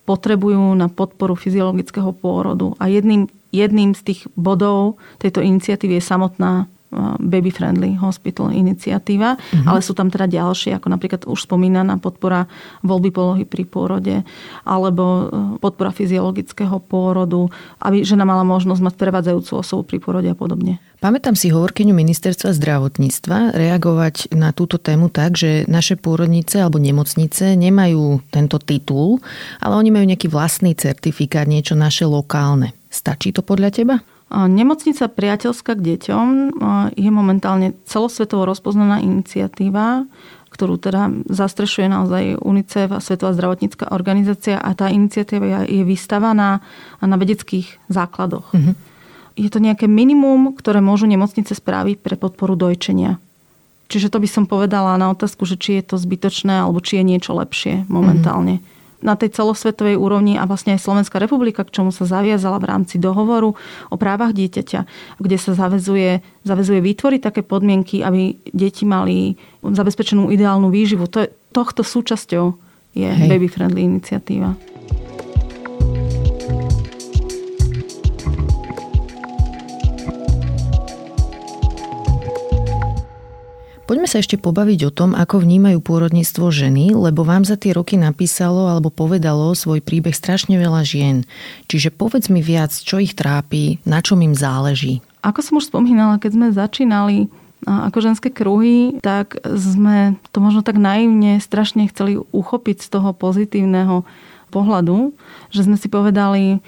potrebujú na podporu fyziologického pôrodu. A jedným, jedným z tých bodov tejto iniciatívy je samotná Baby Friendly Hospital iniciatíva, uh-huh. ale sú tam teda ďalšie, ako napríklad už spomínaná podpora voľby polohy pri pôrode, alebo e, podpora fyziologického pôrodu, aby žena mala možnosť mať prevádzajúcu osobu pri pôrode a podobne. Pamätám si hovorkyňu ministerstva zdravotníctva reagovať na túto tému tak, že naše pôrodnice alebo nemocnice nemajú tento titul, ale oni majú nejaký vlastný certifikát, niečo naše lokálne. Stačí to podľa teba? Nemocnica priateľská k deťom je momentálne celosvetovo rozpoznaná iniciatíva, ktorú teda zastrešuje naozaj UNICEF a Svetová zdravotnícká organizácia a tá iniciatíva je vystavaná na vedeckých základoch. Mm-hmm. Je to nejaké minimum, ktoré môžu nemocnice spraviť pre podporu dojčenia. Čiže to by som povedala na otázku, že či je to zbytočné alebo či je niečo lepšie momentálne. Mm-hmm na tej celosvetovej úrovni a vlastne aj Slovenská republika, k čomu sa zaviazala v rámci dohovoru o právach dieťaťa, kde sa zavezuje, zavezuje vytvoriť také podmienky, aby deti mali zabezpečenú ideálnu výživu. To je, tohto súčasťou je Hej. Baby Friendly iniciatíva. Poďme sa ešte pobaviť o tom, ako vnímajú pôrodníctvo ženy, lebo vám za tie roky napísalo alebo povedalo svoj príbeh strašne veľa žien. Čiže povedz mi viac, čo ich trápi, na čom im záleží. Ako som už spomínala, keď sme začínali ako ženské kruhy, tak sme to možno tak naivne strašne chceli uchopiť z toho pozitívneho pohľadu, že sme si povedali,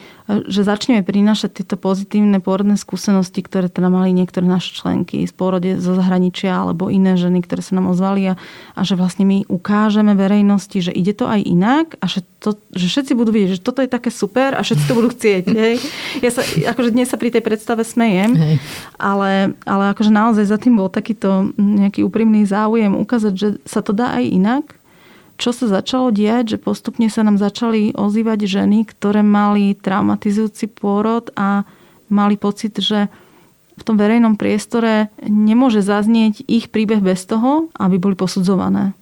že začneme prinášať tieto pozitívne pôrodné skúsenosti, ktoré teda mali niektoré naše členky z pôrode zo zahraničia alebo iné ženy, ktoré sa nám ozvali a, a že vlastne my ukážeme verejnosti, že ide to aj inak a že, to, že všetci budú vidieť, že toto je také super a všetci to budú chcieť. Hej. Ja sa, akože dnes sa pri tej predstave smejem, hej. ale, ale akože naozaj za tým bol takýto nejaký úprimný záujem ukázať, že sa to dá aj inak čo sa začalo diať, že postupne sa nám začali ozývať ženy, ktoré mali traumatizujúci pôrod a mali pocit, že v tom verejnom priestore nemôže zaznieť ich príbeh bez toho, aby boli posudzované.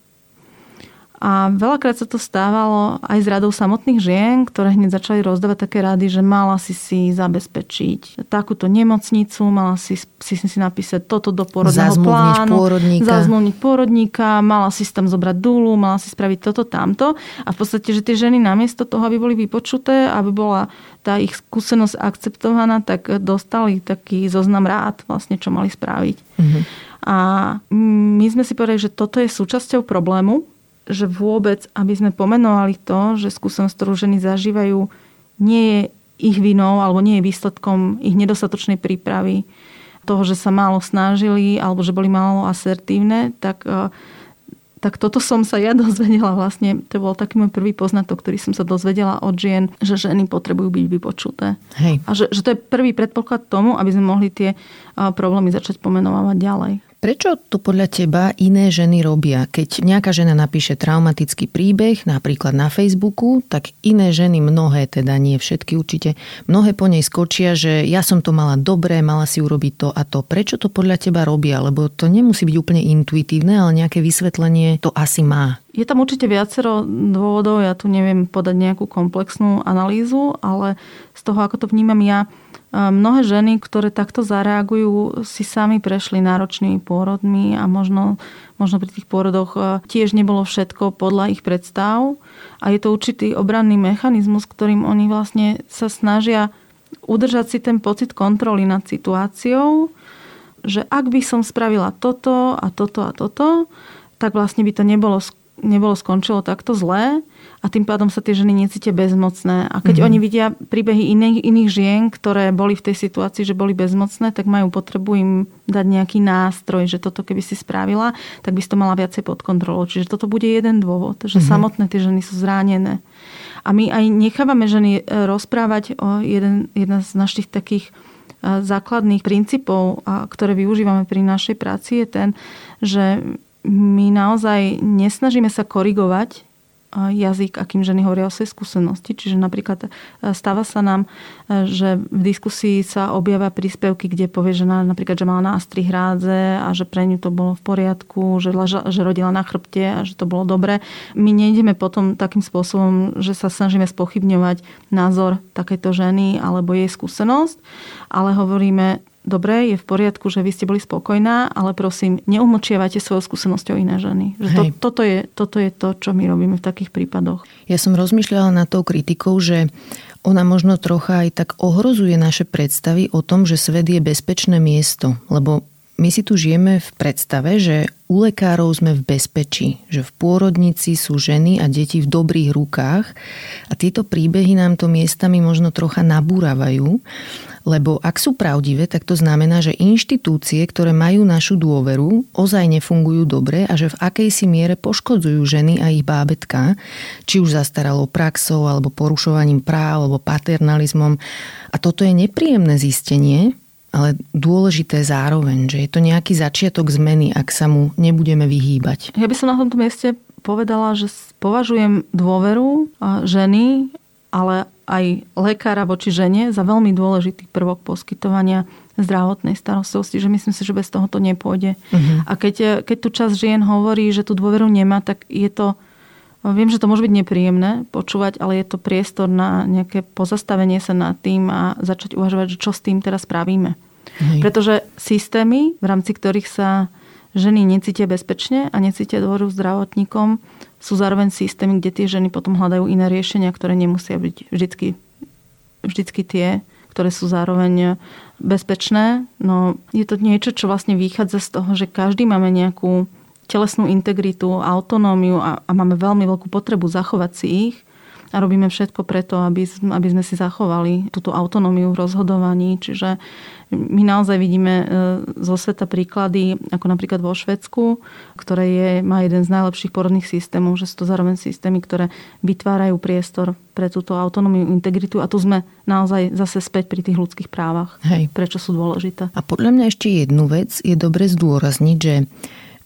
A veľakrát sa to stávalo aj z radou samotných žien, ktoré hneď začali rozdávať také rady, že mala si si zabezpečiť takúto nemocnicu, mala si si, si napísať toto do porodného plánu, pôrodníka. zazmluvniť pôrodníka, mala si tam zobrať dúlu, mala si spraviť toto, tamto. A v podstate, že tie ženy namiesto toho, aby boli vypočuté, aby bola tá ich skúsenosť akceptovaná, tak dostali taký zoznam rád, vlastne, čo mali spraviť. Mm-hmm. A my sme si povedali, že toto je súčasťou problému, že vôbec, aby sme pomenovali to, že skúsenosť, ktorú ženy zažívajú, nie je ich vinou alebo nie je výsledkom ich nedostatočnej prípravy, toho, že sa málo snažili alebo že boli málo asertívne, tak, e, tak toto som sa ja dozvedela vlastne, to bol taký môj prvý poznatok, ktorý som sa dozvedela od žien, že ženy potrebujú byť vypočuté. Hej. A že, že to je prvý predpoklad tomu, aby sme mohli tie e, problémy začať pomenovať ďalej. Prečo to podľa teba iné ženy robia? Keď nejaká žena napíše traumatický príbeh, napríklad na Facebooku, tak iné ženy, mnohé, teda nie všetky určite, mnohé po nej skočia, že ja som to mala dobré, mala si urobiť to a to. Prečo to podľa teba robia? Lebo to nemusí byť úplne intuitívne, ale nejaké vysvetlenie to asi má. Je tam určite viacero dôvodov, ja tu neviem podať nejakú komplexnú analýzu, ale z toho, ako to vnímam ja, Mnohé ženy, ktoré takto zareagujú, si sami prešli náročnými pôrodmi a možno, možno pri tých pôrodoch e, tiež nebolo všetko podľa ich predstav. A je to určitý obranný mechanizmus, ktorým oni vlastne sa snažia udržať si ten pocit kontroly nad situáciou, že ak by som spravila toto a toto a toto, tak vlastne by to nebolo, nebolo skončilo takto zlé a tým pádom sa tie ženy necítia bezmocné. A keď mm-hmm. oni vidia príbehy iných, iných žien, ktoré boli v tej situácii, že boli bezmocné, tak majú potrebu im dať nejaký nástroj, že toto keby si spravila, tak by si to mala viacej pod kontrolou. Čiže toto bude jeden dôvod, že mm-hmm. samotné tie ženy sú zránené. A my aj nechávame ženy e, rozprávať o jeden, jedna z našich takých e, základných princípov, ktoré využívame pri našej práci, je ten, že my naozaj nesnažíme sa korigovať jazyk, akým ženy hovoria o svojej skúsenosti. Čiže napríklad e, stáva sa nám, e, že v diskusii sa objavia príspevky, kde povie žena napríklad, že mala nástri hrádze a že pre ňu to bolo v poriadku, že, že rodila na chrbte a že to bolo dobre. My nejdeme potom takým spôsobom, že sa snažíme spochybňovať názor takejto ženy alebo jej skúsenosť, ale hovoríme, dobre, je v poriadku, že vy ste boli spokojná, ale prosím, neumlčievajte svojou skúsenosťou iné ženy. Že to, toto, je, toto je to, čo my robíme v takých prípadoch. Ja som rozmýšľala nad tou kritikou, že ona možno trocha aj tak ohrozuje naše predstavy o tom, že svet je bezpečné miesto. Lebo my si tu žijeme v predstave, že u lekárov sme v bezpečí, že v pôrodnici sú ženy a deti v dobrých rukách a tieto príbehy nám to miestami možno trocha nabúravajú, lebo ak sú pravdivé, tak to znamená, že inštitúcie, ktoré majú našu dôveru, ozaj nefungujú dobre a že v akejsi miere poškodzujú ženy a ich bábetka, či už zastaralou praxou, alebo porušovaním práv, alebo paternalizmom. A toto je nepríjemné zistenie, ale dôležité zároveň, že je to nejaký začiatok zmeny, ak sa mu nebudeme vyhýbať. Ja by som na tomto mieste povedala, že považujem dôveru ženy, ale aj lekára voči žene za veľmi dôležitý prvok poskytovania zdravotnej starostlivosti, že myslím si, že bez toho to nepôjde. Uh-huh. A keď, keď tu čas žien hovorí, že tú dôveru nemá, tak je to Viem, že to môže byť nepríjemné počúvať, ale je to priestor na nejaké pozastavenie sa nad tým a začať uvažovať, čo s tým teraz spravíme. Hej. Pretože systémy, v rámci ktorých sa ženy necítia bezpečne a necítia dôveru zdravotníkom, sú zároveň systémy, kde tie ženy potom hľadajú iné riešenia, ktoré nemusia byť vždycky, vždycky tie, ktoré sú zároveň bezpečné. No, je to niečo, čo vlastne vychádza z toho, že každý máme nejakú telesnú integritu, autonómiu a, a máme veľmi veľkú potrebu zachovať si ich a robíme všetko preto, aby, aby sme si zachovali túto autonómiu v rozhodovaní. Čiže my naozaj vidíme e, zo sveta príklady, ako napríklad vo Švedsku, ktoré je, má jeden z najlepších porodných systémov, že sú to zároveň systémy, ktoré vytvárajú priestor pre túto autonómiu, integritu a tu sme naozaj zase späť pri tých ľudských právach. Hej. Prečo sú dôležité. A podľa mňa ešte jednu vec je dobre zdôrazniť, že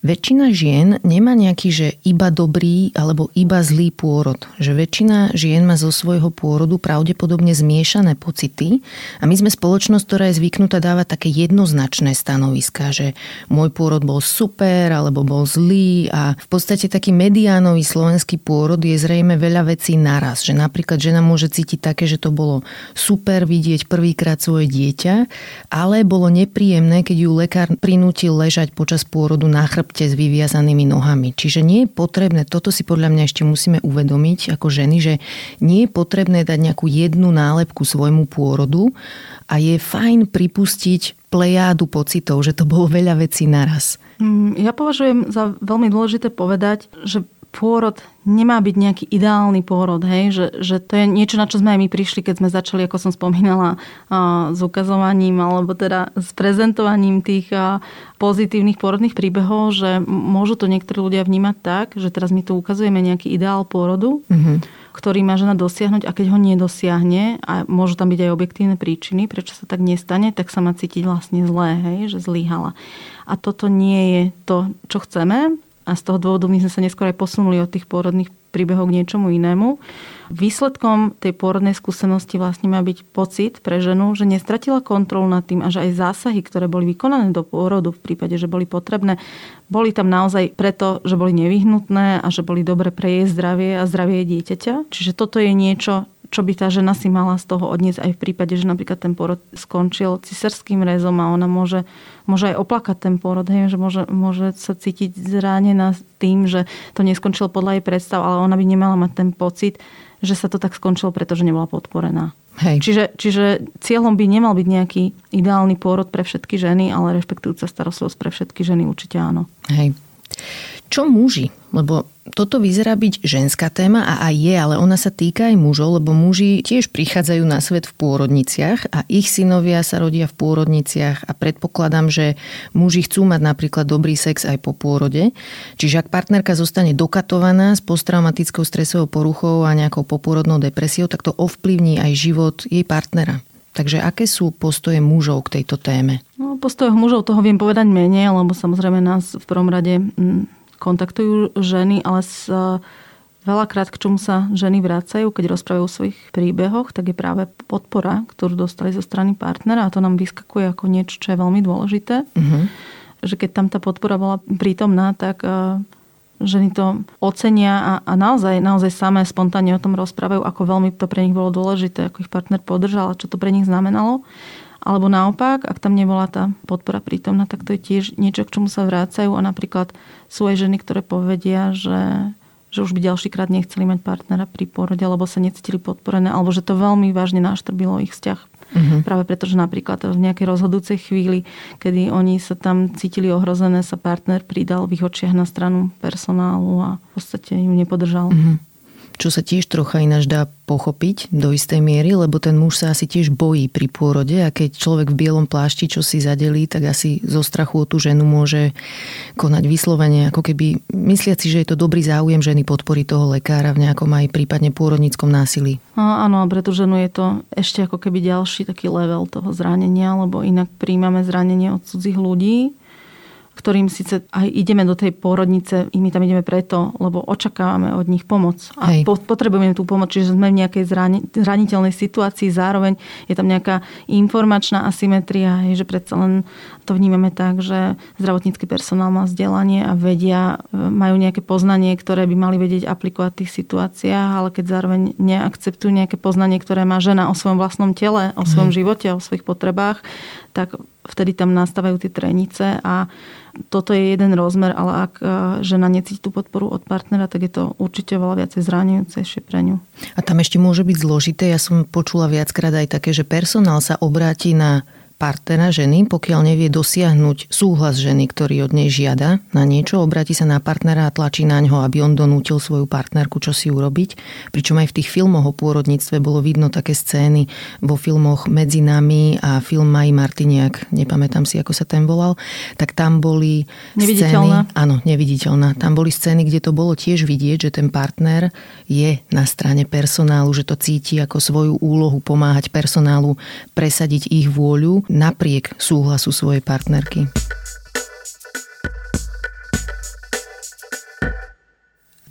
Väčšina žien nemá nejaký, že iba dobrý alebo iba zlý pôrod. Že väčšina žien má zo svojho pôrodu pravdepodobne zmiešané pocity a my sme spoločnosť, ktorá je zvyknutá dávať také jednoznačné stanoviská, že môj pôrod bol super alebo bol zlý a v podstate taký mediánový slovenský pôrod je zrejme veľa vecí naraz. Že napríklad žena môže cítiť také, že to bolo super vidieť prvýkrát svoje dieťa, ale bolo nepríjemné, keď ju lekár prinútil ležať počas pôrodu na chrb chrbte s vyviazanými nohami. Čiže nie je potrebné, toto si podľa mňa ešte musíme uvedomiť ako ženy, že nie je potrebné dať nejakú jednu nálepku svojmu pôrodu a je fajn pripustiť plejádu pocitov, že to bolo veľa vecí naraz. Mm, ja považujem za veľmi dôležité povedať, že pôrod nemá byť nejaký ideálny pôrod, hej? Že, že to je niečo, na čo sme aj my prišli, keď sme začali, ako som spomínala, s ukazovaním alebo teda s prezentovaním tých pozitívnych pôrodných príbehov, že môžu to niektorí ľudia vnímať tak, že teraz my tu ukazujeme nejaký ideál pôrodu, mm-hmm ktorý má žena dosiahnuť a keď ho nedosiahne a môžu tam byť aj objektívne príčiny, prečo sa tak nestane, tak sa má cítiť vlastne zlé, hej, že zlyhala. A toto nie je to, čo chceme a z toho dôvodu my sme sa neskôr aj posunuli od tých pôrodných príbehov k niečomu inému. Výsledkom tej pôrodnej skúsenosti vlastne má byť pocit pre ženu, že nestratila kontrolu nad tým a že aj zásahy, ktoré boli vykonané do pôrodu v prípade, že boli potrebné, boli tam naozaj preto, že boli nevyhnutné a že boli dobre pre jej zdravie a zdravie jej dieťaťa. Čiže toto je niečo, čo by tá žena si mala z toho odniesť aj v prípade, že napríklad ten porod skončil cisárským rezom a ona môže, môže aj oplakať ten porod, hej, že môže, môže sa cítiť zránená tým, že to neskončilo podľa jej predstav, ale ona by nemala mať ten pocit, že sa to tak skončilo, pretože nebola podporená. Hej. Čiže, čiže cieľom by nemal byť nejaký ideálny pôrod pre všetky ženy, ale rešpektujúca starostlivosť pre všetky ženy určite áno. Hej. Čo muži? Lebo toto vyzerá byť ženská téma a aj je, ale ona sa týka aj mužov, lebo muži tiež prichádzajú na svet v pôrodniciach a ich synovia sa rodia v pôrodniciach a predpokladám, že muži chcú mať napríklad dobrý sex aj po pôrode. Čiže ak partnerka zostane dokatovaná s posttraumatickou stresovou poruchou a nejakou popôrodnou depresiou, tak to ovplyvní aj život jej partnera. Takže aké sú postoje mužov k tejto téme? No, postoje mužov toho viem povedať menej, lebo samozrejme nás v prvom rade mm, kontaktujú ženy, ale s, veľakrát k čomu sa ženy vracajú, keď rozprávajú o svojich príbehoch, tak je práve podpora, ktorú dostali zo strany partnera a to nám vyskakuje ako niečo, čo je veľmi dôležité. Uh-huh. Že keď tam tá podpora bola prítomná, tak ženy to ocenia a, a naozaj, naozaj samé spontánne o tom rozprávajú, ako veľmi to pre nich bolo dôležité, ako ich partner podržal a čo to pre nich znamenalo. Alebo naopak, ak tam nebola tá podpora prítomná, tak to je tiež niečo, k čomu sa vrácajú. A napríklad sú aj ženy, ktoré povedia, že že už by ďalší krát nechceli mať partnera pri porode, alebo sa necítili podporené, alebo že to veľmi vážne naštrbilo ich vzťah. Uh-huh. Práve preto, že napríklad v nejakej rozhodujúcej chvíli, kedy oni sa tam cítili ohrozené, sa partner pridal v ich očiach na stranu personálu a v podstate ju nepodržal. Uh-huh čo sa tiež trocha ináč dá pochopiť do istej miery, lebo ten muž sa asi tiež bojí pri pôrode a keď človek v bielom plášti čo si zadelí, tak asi zo strachu o tú ženu môže konať vyslovene, ako keby mysliaci, že je to dobrý záujem ženy podpory toho lekára v nejakom aj prípadne pôrodníckom násilí. A, áno, pre tú ženu je to ešte ako keby ďalší taký level toho zranenia, lebo inak príjmame zranenie od cudzích ľudí ktorým síce aj ideme do tej pôrodnice, my tam ideme preto, lebo očakávame od nich pomoc. A Hej. potrebujeme tú pomoc, čiže sme v nejakej zraniteľnej situácii, zároveň je tam nejaká informačná asymetria, že predsa len to vnímame tak, že zdravotnícky personál má vzdelanie a vedia, e, majú nejaké poznanie, ktoré by mali vedieť aplikovať v tých situáciách, ale keď zároveň neakceptujú nejaké poznanie, ktoré má žena o svojom vlastnom tele, o svojom živote, o svojich potrebách, tak vtedy tam nastávajú tie trenice a toto je jeden rozmer, ale ak e, žena necíti tú podporu od partnera, tak je to určite veľa viacej zranujúcejšie pre ňu. A tam ešte môže byť zložité. Ja som počula viackrát aj také, že personál sa obráti na partnera ženy, pokiaľ nevie dosiahnuť súhlas ženy, ktorý od nej žiada na niečo, obráti sa na partnera a tlačí na ňo, aby on donútil svoju partnerku, čo si urobiť. Pričom aj v tých filmoch o pôrodníctve bolo vidno také scény vo filmoch Medzi nami a film Maji Martiniak, nepamätám si, ako sa ten volal, tak tam boli neviditeľná. scény... Áno, neviditeľná. Tam boli scény, kde to bolo tiež vidieť, že ten partner je na strane personálu, že to cíti ako svoju úlohu pomáhať personálu presadiť ich vôľu napriek súhlasu svojej partnerky.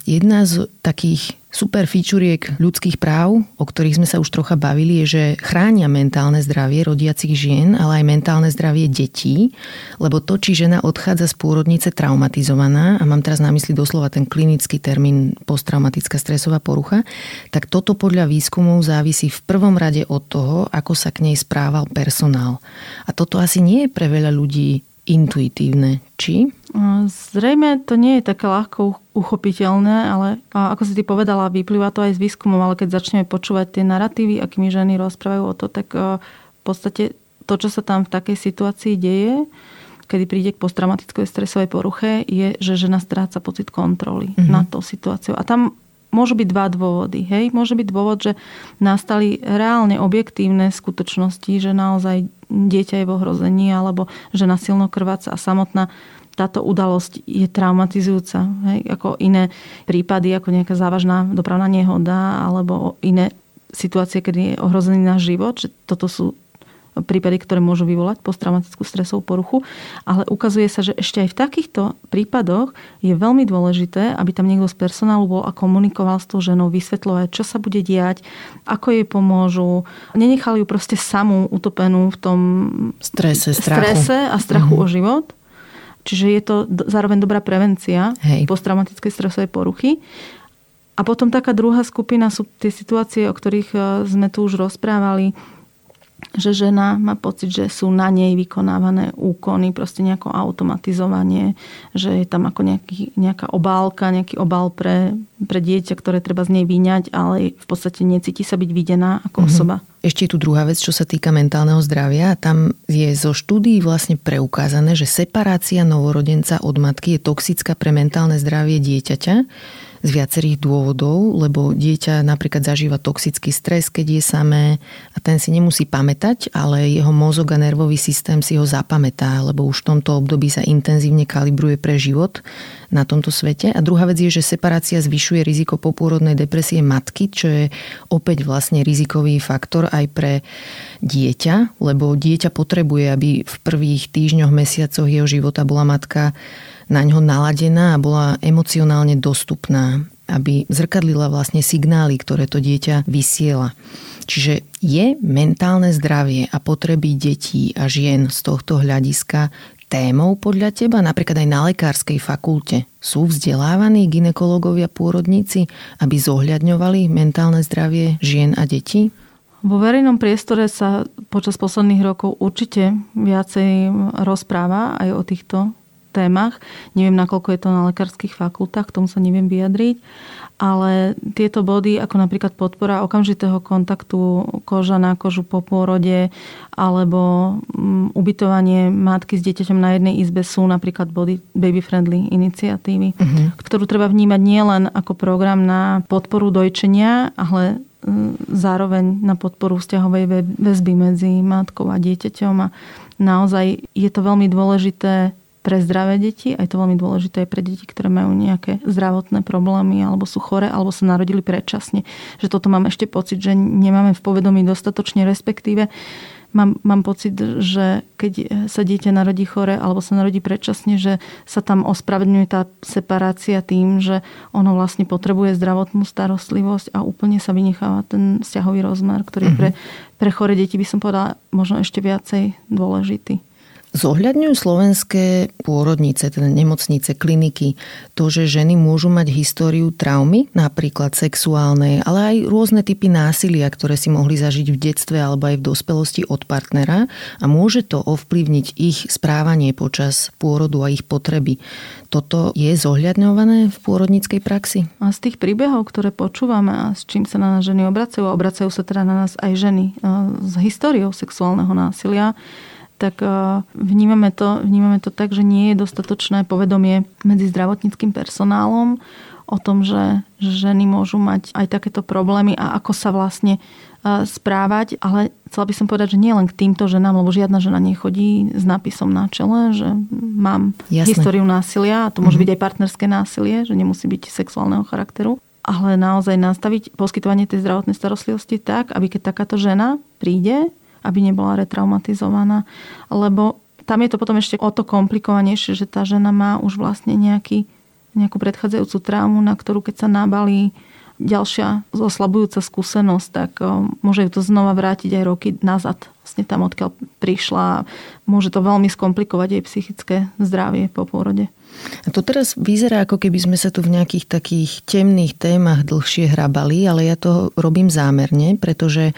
Jedna z takých super fičuriek ľudských práv, o ktorých sme sa už trocha bavili, je, že chránia mentálne zdravie rodiacich žien, ale aj mentálne zdravie detí, lebo to, či žena odchádza z pôrodnice traumatizovaná, a mám teraz na mysli doslova ten klinický termín posttraumatická stresová porucha, tak toto podľa výskumov závisí v prvom rade od toho, ako sa k nej správal personál. A toto asi nie je pre veľa ľudí intuitívne, či? Zrejme to nie je také ľahko uchopiteľné, ale ako si ty povedala, vyplýva to aj z výskumov, ale keď začneme počúvať tie narratívy, akými ženy rozprávajú o to, tak v podstate to, čo sa tam v takej situácii deje, kedy príde k posttraumatickej stresovej poruche, je, že žena stráca pocit kontroly mm-hmm. nad tou situáciou. A tam môžu byť dva dôvody. Hej? Môže byť dôvod, že nastali reálne objektívne skutočnosti, že naozaj dieťa je v ohrození alebo že silno krváca a samotná táto udalosť je traumatizujúca. Hej? Ako iné prípady, ako nejaká závažná dopravná nehoda alebo iné situácie, kedy je ohrozený náš život. Že toto sú prípady, ktoré môžu vyvolať posttraumatickú stresovú poruchu, ale ukazuje sa, že ešte aj v takýchto prípadoch je veľmi dôležité, aby tam niekto z personálu bol a komunikoval s tou ženou, vysvetľovať, čo sa bude diať, ako jej pomôžu. Nenechali ju proste samú utopenú v tom strese, strachu. strese a strachu uh-huh. o život. Čiže je to zároveň dobrá prevencia Hej. posttraumatickej stresovej poruchy. A potom taká druhá skupina sú tie situácie, o ktorých e, sme tu už rozprávali, že žena má pocit, že sú na nej vykonávané úkony, proste nejako automatizovanie, že je tam ako nejaký, nejaká obálka, nejaký obal pre, pre dieťa, ktoré treba z nej vyňať, ale v podstate necíti sa byť videná ako mm-hmm. osoba. Ešte je tu druhá vec, čo sa týka mentálneho zdravia. Tam je zo štúdií vlastne preukázané, že separácia novorodenca od matky je toxická pre mentálne zdravie dieťaťa z viacerých dôvodov, lebo dieťa napríklad zažíva toxický stres, keď je samé a ten si nemusí pamätať, ale jeho mozog a nervový systém si ho zapamätá, lebo už v tomto období sa intenzívne kalibruje pre život na tomto svete. A druhá vec je, že separácia zvyšuje riziko popôrodnej depresie matky, čo je opäť vlastne rizikový faktor aj pre dieťa, lebo dieťa potrebuje, aby v prvých týždňoch, mesiacoch jeho života bola matka na ňo naladená a bola emocionálne dostupná, aby zrkadlila vlastne signály, ktoré to dieťa vysiela. Čiže je mentálne zdravie a potreby detí a žien z tohto hľadiska témou podľa teba, napríklad aj na lekárskej fakulte? Sú vzdelávaní ginekológovia pôrodníci, aby zohľadňovali mentálne zdravie žien a detí? Vo verejnom priestore sa počas posledných rokov určite viacej rozpráva aj o týchto témach. Neviem, nakoľko je to na lekárskych fakultách, k tomu sa neviem vyjadriť ale tieto body, ako napríklad podpora okamžitého kontaktu koža na kožu po pôrode alebo mm, ubytovanie matky s dieťaťom na jednej izbe sú napríklad body baby-friendly iniciatívy, uh-huh. ktorú treba vnímať nielen ako program na podporu dojčenia, ale mm, zároveň na podporu vzťahovej väzby medzi matkou a dieťaťom. A naozaj je to veľmi dôležité pre zdravé deti, aj to veľmi dôležité je pre deti, ktoré majú nejaké zdravotné problémy alebo sú chore, alebo sa narodili predčasne. Že toto mám ešte pocit, že nemáme v povedomí dostatočne, respektíve mám, mám pocit, že keď sa dieťa narodí chore alebo sa narodí predčasne, že sa tam ospravedňuje tá separácia tým, že ono vlastne potrebuje zdravotnú starostlivosť a úplne sa vynecháva ten vzťahový rozmer, ktorý mm-hmm. pre, pre chore deti by som povedala možno ešte viacej dôležitý. Zohľadňujú slovenské pôrodnice, teda nemocnice, kliniky, to, že ženy môžu mať históriu traumy, napríklad sexuálnej, ale aj rôzne typy násilia, ktoré si mohli zažiť v detstve alebo aj v dospelosti od partnera a môže to ovplyvniť ich správanie počas pôrodu a ich potreby. Toto je zohľadňované v pôrodníckej praxi? A z tých príbehov, ktoré počúvame a s čím sa na nás ženy obracajú, a obracajú sa teda na nás aj ženy s históriou sexuálneho násilia, tak e, vnímame to, vnímame to tak, že nie je dostatočné povedomie medzi zdravotníckým personálom o tom, že ženy môžu mať aj takéto problémy a ako sa vlastne e, správať, ale chcela by som povedať, že nie len k týmto ženám, lebo žiadna žena nechodí s nápisom na čele, že mám Jasne. históriu násilia, a to môže mm-hmm. byť aj partnerské násilie, že nemusí byť sexuálneho charakteru, ale naozaj nastaviť poskytovanie tej zdravotnej starostlivosti tak, aby keď takáto žena príde aby nebola retraumatizovaná. Lebo tam je to potom ešte o to komplikovanejšie, že tá žena má už vlastne nejaký, nejakú predchádzajúcu traumu, na ktorú keď sa nabalí ďalšia oslabujúca skúsenosť, tak môže ju to znova vrátiť aj roky nazad. Vlastne tam, odkiaľ prišla. Môže to veľmi skomplikovať jej psychické zdravie po pôrode. A to teraz vyzerá, ako keby sme sa tu v nejakých takých temných témach dlhšie hrabali, ale ja to robím zámerne, pretože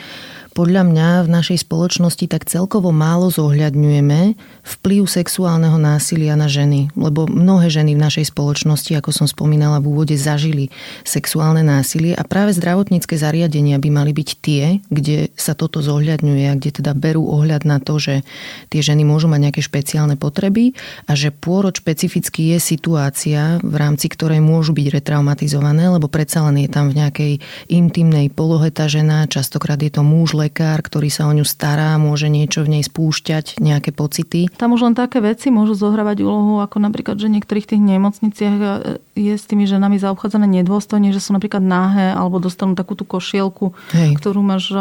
podľa mňa v našej spoločnosti tak celkovo málo zohľadňujeme vplyv sexuálneho násilia na ženy. Lebo mnohé ženy v našej spoločnosti, ako som spomínala v úvode, zažili sexuálne násilie a práve zdravotnícke zariadenia by mali byť tie, kde sa toto zohľadňuje a kde teda berú ohľad na to, že tie ženy môžu mať nejaké špeciálne potreby a že pôrod špecificky je situácia, v rámci ktorej môžu byť retraumatizované, lebo predsa len je tam v nejakej intimnej polohe tá žena, častokrát je to muž, lekár, ktorý sa o ňu stará, môže niečo v nej spúšťať, nejaké pocity. Tam už len také veci môžu zohrávať úlohu, ako napríklad, že niektorých tých nemocniciach e, je s tými ženami zaobchádzané nedôstojne, že sú napríklad náhe alebo dostanú takú tú košielku, Hej. ktorú máš e,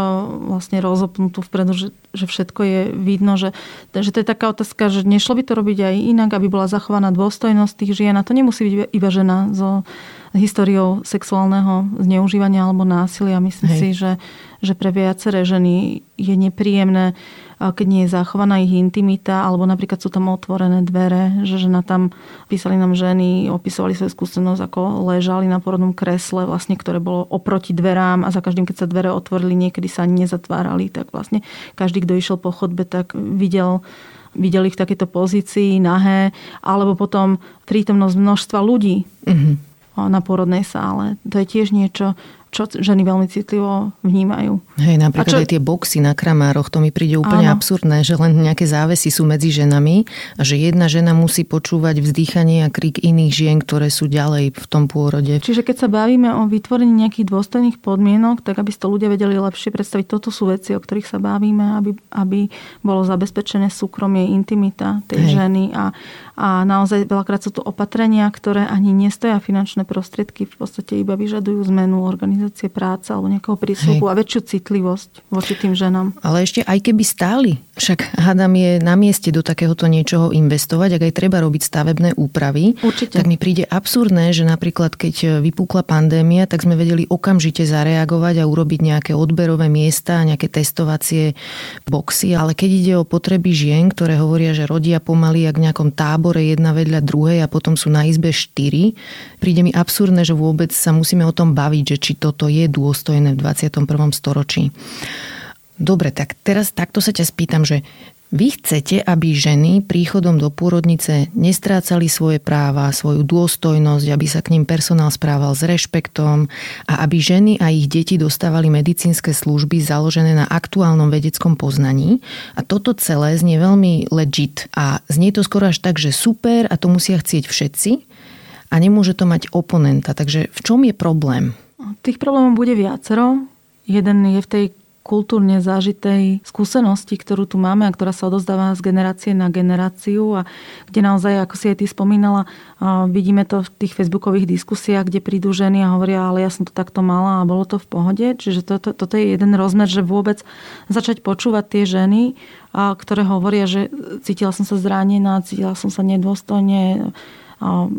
vlastne rozopnutú vpredu, že, že všetko je vidno, že, že to je taká otázka, že nešlo by to robiť aj inak, aby bola zachovaná dôstojnosť tých žien a to nemusí byť iba žena so históriou sexuálneho zneužívania alebo násilia. Myslím Hej. si, že, že pre viaceré ženy je nepríjemné, keď nie je zachovaná ich intimita, alebo napríklad sú tam otvorené dvere, že žena tam, písali nám ženy, opisovali svoju skúsenosť, ako ležali na porodnom kresle, vlastne, ktoré bolo oproti dverám a za každým, keď sa dvere otvorili, niekedy sa ani nezatvárali, tak vlastne každý, kto išiel po chodbe, tak videl videli v takejto pozícii nahé, alebo potom prítomnosť množstva ľudí. Mm-hmm na pôrodnej sále. To je tiež niečo, čo ženy veľmi citlivo vnímajú. Hej, napríklad čo... aj tie boxy na kramároch, to mi príde úplne Áno. absurdné, že len nejaké závesy sú medzi ženami a že jedna žena musí počúvať vzdýchanie a krik iných žien, ktoré sú ďalej v tom pôrode. Čiže keď sa bavíme o vytvorení nejakých dôstojných podmienok, tak aby si to ľudia vedeli lepšie predstaviť, toto sú veci, o ktorých sa bavíme, aby, aby bolo zabezpečené súkromie, intimita tej Hej. ženy a, a naozaj veľakrát sú to opatrenia, ktoré ani nestoja finančné prostriedky, v podstate iba vyžadujú zmenu organizácie práce alebo nejakého prísluhu a väčšiu citlivosť voči tým ženám. Ale ešte aj keby stáli, však hádam je na mieste do takéhoto niečoho investovať, ak aj treba robiť stavebné úpravy, Určite. tak mi príde absurdné, že napríklad keď vypukla pandémia, tak sme vedeli okamžite zareagovať a urobiť nejaké odberové miesta, nejaké testovacie boxy, ale keď ide o potreby žien, ktoré hovoria, že rodia pomaly jak v nejakom tábore jedna vedľa druhej a potom sú na izbe štyri, príde mi absurdné, že vôbec sa musíme o tom baviť, že či to toto je dôstojné v 21. storočí. Dobre, tak teraz takto sa ťa spýtam, že vy chcete, aby ženy príchodom do pôrodnice nestrácali svoje práva, svoju dôstojnosť, aby sa k ním personál správal s rešpektom a aby ženy a ich deti dostávali medicínske služby založené na aktuálnom vedeckom poznaní. A toto celé znie veľmi legit a znie to skoro až tak, že super a to musia chcieť všetci a nemôže to mať oponenta. Takže v čom je problém? Tých problémov bude viacero. Jeden je v tej kultúrne zažitej skúsenosti, ktorú tu máme a ktorá sa odozdáva z generácie na generáciu a kde naozaj, ako si aj ty spomínala, vidíme to v tých facebookových diskusiách, kde prídu ženy a hovoria, ale ja som to takto mala a bolo to v pohode. Čiže toto, toto je jeden rozmer, že vôbec začať počúvať tie ženy, ktoré hovoria, že cítila som sa zranená, cítila som sa nedôstojne,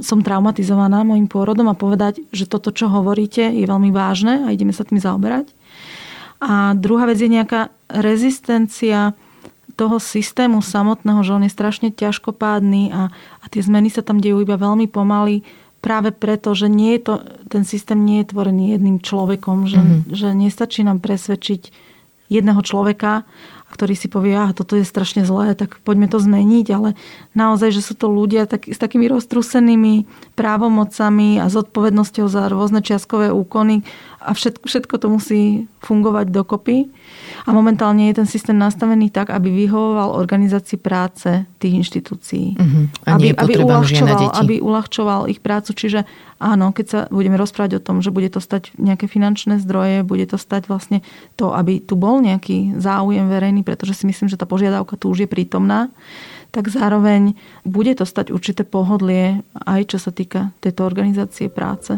som traumatizovaná môjim pôrodom a povedať, že toto, čo hovoríte, je veľmi vážne a ideme sa tým zaoberať. A druhá vec je nejaká rezistencia toho systému samotného, že on je strašne ťažkopádny a, a tie zmeny sa tam dejú iba veľmi pomaly práve preto, že nie je to, ten systém nie je tvorený jedným človekom, že, mm-hmm. že nestačí nám presvedčiť jedného človeka, ktorý si povie, aha, toto je strašne zlé, tak poďme to zmeniť, ale naozaj, že sú to ľudia tak, s takými roztrusenými právomocami a zodpovednosťou za rôzne čiastkové úkony a všetko, všetko to musí fungovať dokopy. A momentálne je ten systém nastavený tak, aby vyhovoval organizácii práce tých inštitúcií. Uh-huh. A aby, aby, uľahčoval, aby uľahčoval ich prácu. Čiže áno, keď sa budeme rozprávať o tom, že bude to stať nejaké finančné zdroje, bude to stať vlastne to, aby tu bol nejaký záujem verejný, pretože si myslím, že tá požiadavka tu už je prítomná, tak zároveň bude to stať určité pohodlie aj čo sa týka tejto organizácie práce.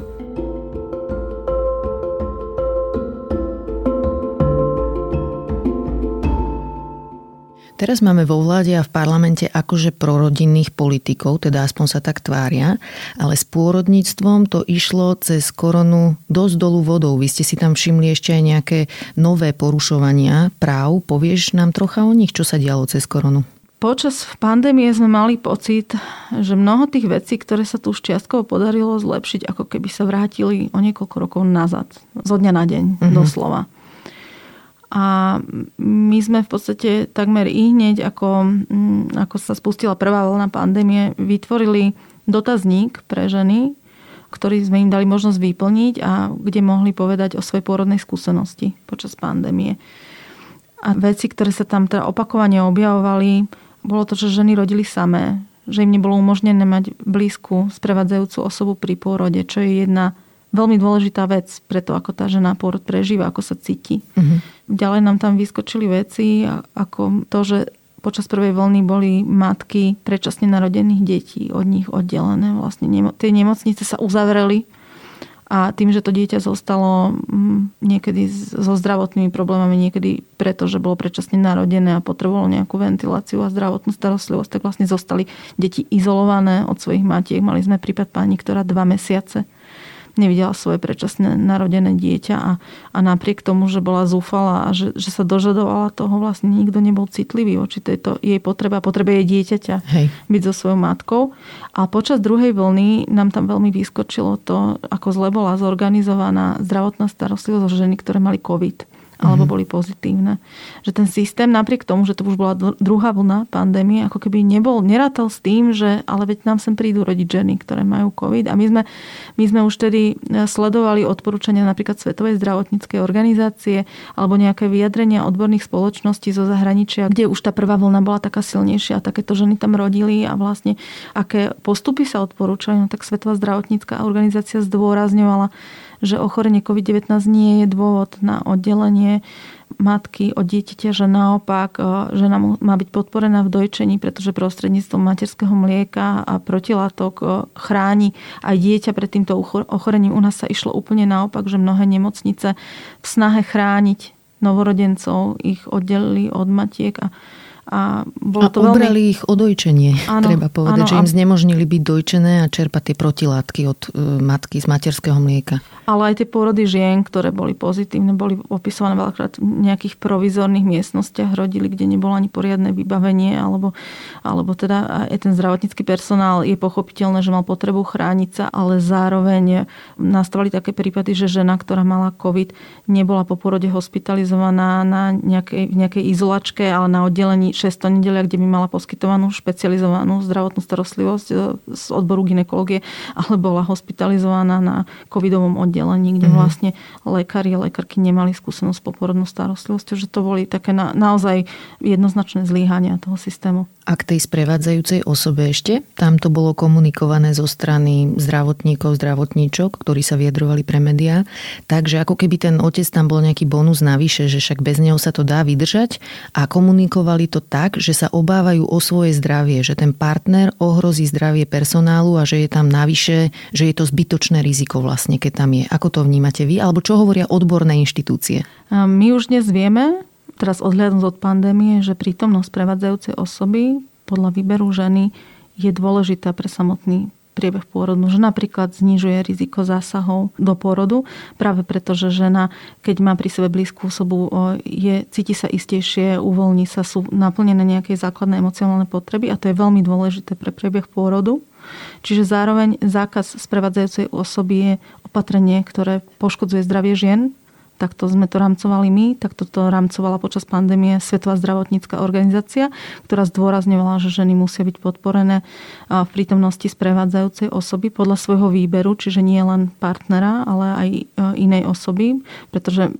Teraz máme vo vláde a v parlamente akože prorodinných politikov, teda aspoň sa tak tvária, ale s pôrodníctvom to išlo cez koronu dosť dolu vodou. Vy ste si tam všimli ešte aj nejaké nové porušovania práv. Povieš nám trocha o nich, čo sa dialo cez koronu? Počas pandémie sme mali pocit, že mnoho tých vecí, ktoré sa tu už čiastkovo podarilo zlepšiť, ako keby sa vrátili o niekoľko rokov nazad. Zo dňa na deň, mm-hmm. doslova. A my sme v podstate takmer i hneď, ako, mm, ako sa spustila prvá vlna pandémie, vytvorili dotazník pre ženy, ktorý sme im dali možnosť vyplniť a kde mohli povedať o svojej pôrodnej skúsenosti počas pandémie. A veci, ktoré sa tam teda opakovane objavovali, bolo to, že ženy rodili samé, že im nebolo umožnené mať blízku sprevádzajúcu osobu pri pôrode, čo je jedna veľmi dôležitá vec pre to, ako tá žena pôrod prežíva, ako sa cíti. Uh-huh. Ďalej nám tam vyskočili veci, ako to, že počas prvej vlny boli matky predčasne narodených detí od nich oddelené. Vlastne tie nemocnice sa uzavreli a tým, že to dieťa zostalo mm, niekedy so zdravotnými problémami, niekedy preto, že bolo predčasne narodené a potrebovalo nejakú ventiláciu a zdravotnú starostlivosť, tak vlastne zostali deti izolované od svojich matiek. Mali sme prípad pani, ktorá dva mesiace nevidela svoje predčasné narodené dieťa a, a napriek tomu, že bola zúfala a že, že sa dožadovala toho, vlastne nikto nebol citlivý voči tejto jej potrebe a potrebe jej dieťaťa Hej. byť so svojou matkou. A počas druhej vlny nám tam veľmi vyskočilo to, ako zle bola zorganizovaná zdravotná starostlivosť ženy, ktoré mali COVID alebo mhm. boli pozitívne. Že ten systém, napriek tomu, že to už bola druhá vlna pandémie, ako keby nebol, nerátal s tým, že ale veď nám sem prídu rodiť ženy, ktoré majú COVID. A my sme, my sme už tedy e, sledovali odporúčania napríklad Svetovej zdravotníckej organizácie alebo nejaké vyjadrenia odborných spoločností zo zahraničia, kde už tá prvá vlna bola taká silnejšia a takéto ženy tam rodili a vlastne aké postupy sa odporúčali, no tak Svetová zdravotnícká organizácia zdôrazňovala, že ochorenie COVID-19 nie je dôvod na oddelenie matky od dieťaťa, že naopak e, žena má byť podporená v dojčení, pretože prostredníctvom materského mlieka a protilátok e, chráni aj dieťa pred týmto ochorením. U nás sa išlo úplne naopak, že mnohé nemocnice v snahe chrániť novorodencov ich oddelili od matiek a a bolo a to veľmi... ich o dojčenie, áno, treba povedať, áno, že im znemožnili byť dojčené a čerpať tie protilátky od e, matky z materského mlieka. ale aj tie pôrody žien, ktoré boli pozitívne, boli opisované veľakrát v nejakých provizorných miestnostiach, rodili, kde nebolo ani poriadne vybavenie, alebo, alebo teda aj ten zdravotnícky personál je pochopiteľné, že mal potrebu chrániť sa, ale zároveň nastávali také prípady, že žena, ktorá mala COVID, nebola po pôrode hospitalizovaná na nejakej, nejakej izolačke, ale na oddelení 600 nedelia, kde by mala poskytovanú špecializovanú zdravotnú starostlivosť e, z odboru ginekológie, ale bola hospitalizovaná na covidovom oddelení oddelení, kde mm-hmm. vlastne lekári a lekárky nemali skúsenosť s poporodnou starostlivosťou, že to boli také na, naozaj jednoznačné zlíhania toho systému. A k tej sprevádzajúcej osobe ešte? Tam to bolo komunikované zo strany zdravotníkov, zdravotníčok, ktorí sa vyjadrovali pre médiá. Takže ako keby ten otec tam bol nejaký bonus navyše, že však bez neho sa to dá vydržať a komunikovali to tak, že sa obávajú o svoje zdravie, že ten partner ohrozí zdravie personálu a že je tam navyše, že je to zbytočné riziko vlastne, keď tam je. Ako to vnímate vy? Alebo čo hovoria odborné inštitúcie? My už dnes vieme, teraz odhľadnúť od pandémie, že prítomnosť prevádzajúcej osoby podľa výberu ženy je dôležitá pre samotný priebeh pôrodu, že napríklad znižuje riziko zásahov do pôrodu, práve preto, že žena, keď má pri sebe blízku osobu, je, cíti sa istejšie, uvoľní sa, sú naplnené nejaké základné emocionálne potreby a to je veľmi dôležité pre priebeh pôrodu. Čiže zároveň zákaz sprevádzajúcej osoby je opatrenie, ktoré poškodzuje zdravie žien, takto sme to rámcovali my, takto to rámcovala počas pandémie Svetová zdravotnícka organizácia, ktorá zdôrazňovala, že ženy musia byť podporené v prítomnosti sprevádzajúcej osoby podľa svojho výberu, čiže nie len partnera, ale aj inej osoby, pretože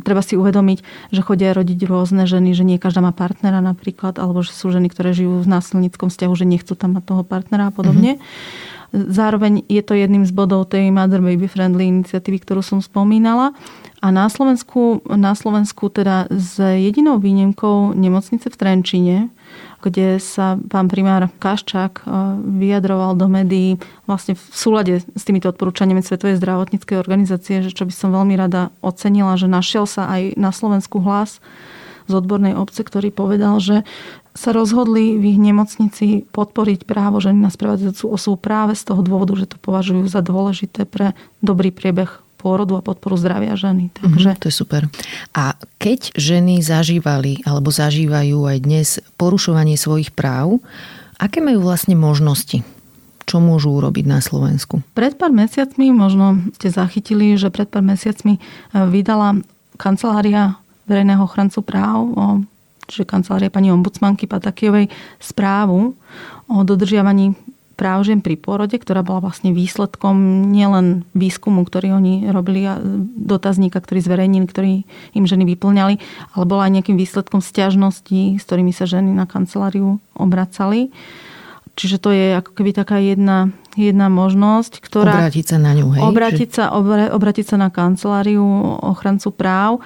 treba si uvedomiť, že chodia rodiť rôzne ženy, že nie každá má partnera napríklad, alebo že sú ženy, ktoré žijú v násilníckom vzťahu, že nechcú tam mať toho partnera a podobne. Mm-hmm. Zároveň je to jedným z bodov tej Mother Baby Friendly iniciatívy, ktorú som spomínala. A na Slovensku, na Slovensku teda s jedinou výnimkou nemocnice v Trenčine, kde sa pán primár Kaščák eh, vyjadroval do médií vlastne v súlade s týmito odporúčaniami Svetovej zdravotníckej organizácie, že čo by som veľmi rada ocenila, že našiel sa aj na Slovensku hlas z odbornej obce, ktorý povedal, že sa rozhodli v ich nemocnici podporiť právo ženy na sprevádzajúcu osobu práve z toho dôvodu, že to považujú za dôležité pre dobrý priebeh pôrodu a podporu zdravia ženy. Mhm, Takže... Mm, to je super. A keď ženy zažívali alebo zažívajú aj dnes porušovanie svojich práv, aké majú vlastne možnosti? Čo môžu urobiť na Slovensku? Pred pár mesiacmi, možno ste zachytili, že pred pár mesiacmi vydala kancelária verejného ochrancu práv o čiže kancelária pani ombudsmanky Patakijovej, správu o dodržiavaní práv žien pri pôrode, ktorá bola vlastne výsledkom nielen výskumu, ktorý oni robili a dotazníka, ktorý zverejnili, ktorý im ženy vyplňali, ale bola aj nejakým výsledkom stiažností, s ktorými sa ženy na kanceláriu obracali. Čiže to je ako keby taká jedna, jedna možnosť, ktorá... Obrátiť sa na ňu, hej? Obrátiť sa, obrátiť sa na kanceláriu ochrancu práv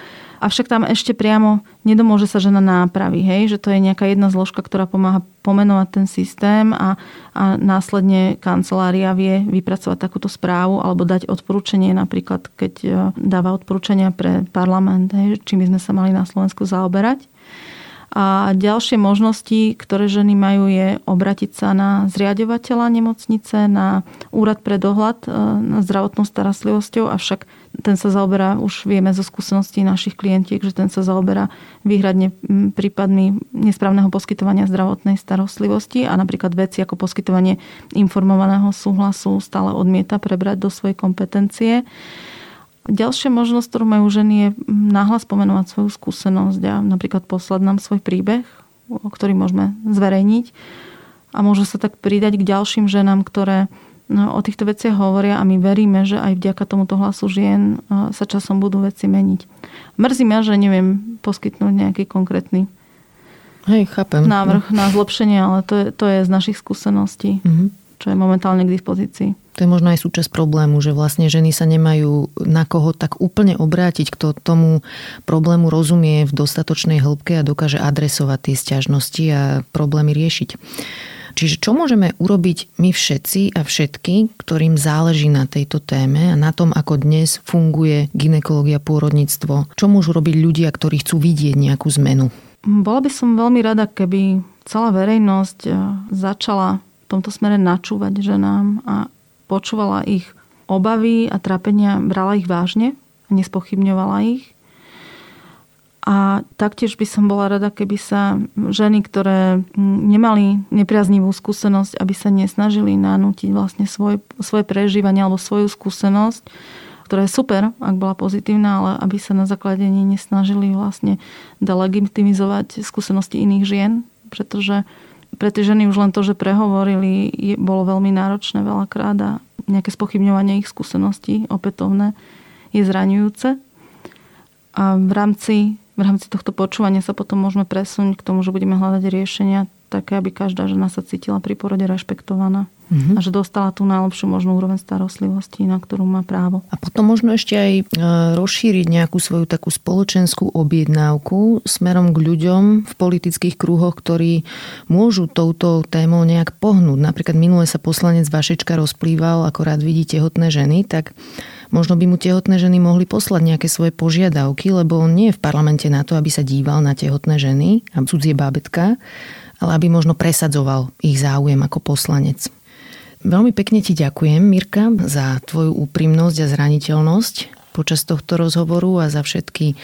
avšak tam ešte priamo nedomôže sa žena nápravy, hej? že to je nejaká jedna zložka, ktorá pomáha pomenovať ten systém a, a následne kancelária vie vypracovať takúto správu alebo dať odporúčanie, napríklad keď e, dáva odporúčania pre parlament, hej? čím by sme sa mali na Slovensku zaoberať. A ďalšie možnosti, ktoré ženy majú, je obratiť sa na zriadovateľa nemocnice, na úrad pre dohľad e, na zdravotnou starostlivosťou, avšak ten sa zaoberá, už vieme zo skúseností našich klientiek, že ten sa zaoberá výhradne prípadmi nesprávneho poskytovania zdravotnej starostlivosti a napríklad veci ako poskytovanie informovaného súhlasu stále odmieta prebrať do svojej kompetencie. Ďalšia možnosť, ktorú majú ženy, je náhlas pomenovať svoju skúsenosť a napríklad poslať nám svoj príbeh, ktorý môžeme zverejniť a môžu sa tak pridať k ďalším ženám, ktoré o týchto veciach hovoria a my veríme, že aj vďaka tomuto hlasu žien sa časom budú veci meniť. Mrzí ma, že neviem poskytnúť nejaký konkrétny Hej, chápem. návrh na zlepšenie, ale to je, to je z našich skúseností. Mm-hmm čo je momentálne k dispozícii. To je možno aj súčasť problému, že vlastne ženy sa nemajú na koho tak úplne obrátiť, kto tomu problému rozumie v dostatočnej hĺbke a dokáže adresovať tie stiažnosti a problémy riešiť. Čiže čo môžeme urobiť my všetci a všetky, ktorým záleží na tejto téme a na tom, ako dnes funguje ginekológia, pôrodníctvo? Čo môžu robiť ľudia, ktorí chcú vidieť nejakú zmenu? Bola by som veľmi rada, keby celá verejnosť začala tomto smere načúvať ženám a počúvala ich obavy a trápenia brala ich vážne a nespochybňovala ich. A taktiež by som bola rada, keby sa ženy, ktoré nemali nepriaznivú skúsenosť, aby sa nesnažili nanútiť vlastne svoje, svoje prežívanie alebo svoju skúsenosť, ktorá je super, ak bola pozitívna, ale aby sa na základe nej nesnažili vlastne delegitimizovať skúsenosti iných žien, pretože pre tie ženy už len to, že prehovorili, je, bolo veľmi náročné veľakrát a nejaké spochybňovanie ich skúseností opätovné je zraňujúce. A v rámci v rámci tohto počúvania sa potom môžeme presunúť k tomu, že budeme hľadať riešenia také, aby každá žena sa cítila pri porode rešpektovaná mm-hmm. a že dostala tú najlepšiu možnú úroveň starostlivosti, na ktorú má právo. A potom možno ešte aj e, rozšíriť nejakú svoju takú spoločenskú objednávku smerom k ľuďom v politických kruhoch, ktorí môžu touto témou nejak pohnúť. Napríklad minule sa poslanec Vašečka rozplýval, ako rád vidí tehotné ženy, tak Možno by mu tehotné ženy mohli poslať nejaké svoje požiadavky, lebo on nie je v parlamente na to, aby sa díval na tehotné ženy a cudzie bábetka, ale aby možno presadzoval ich záujem ako poslanec. Veľmi pekne ti ďakujem, Mirka, za tvoju úprimnosť a zraniteľnosť počas tohto rozhovoru a za všetky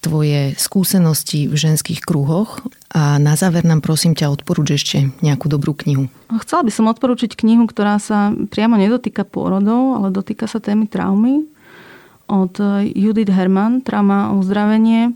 tvoje skúsenosti v ženských kruhoch a na záver nám prosím ťa odporúč ešte nejakú dobrú knihu. Chcela by som odporúčiť knihu, ktorá sa priamo nedotýka pôrodov, ale dotýka sa témy traumy od Judith Herman, Trauma a uzdravenie,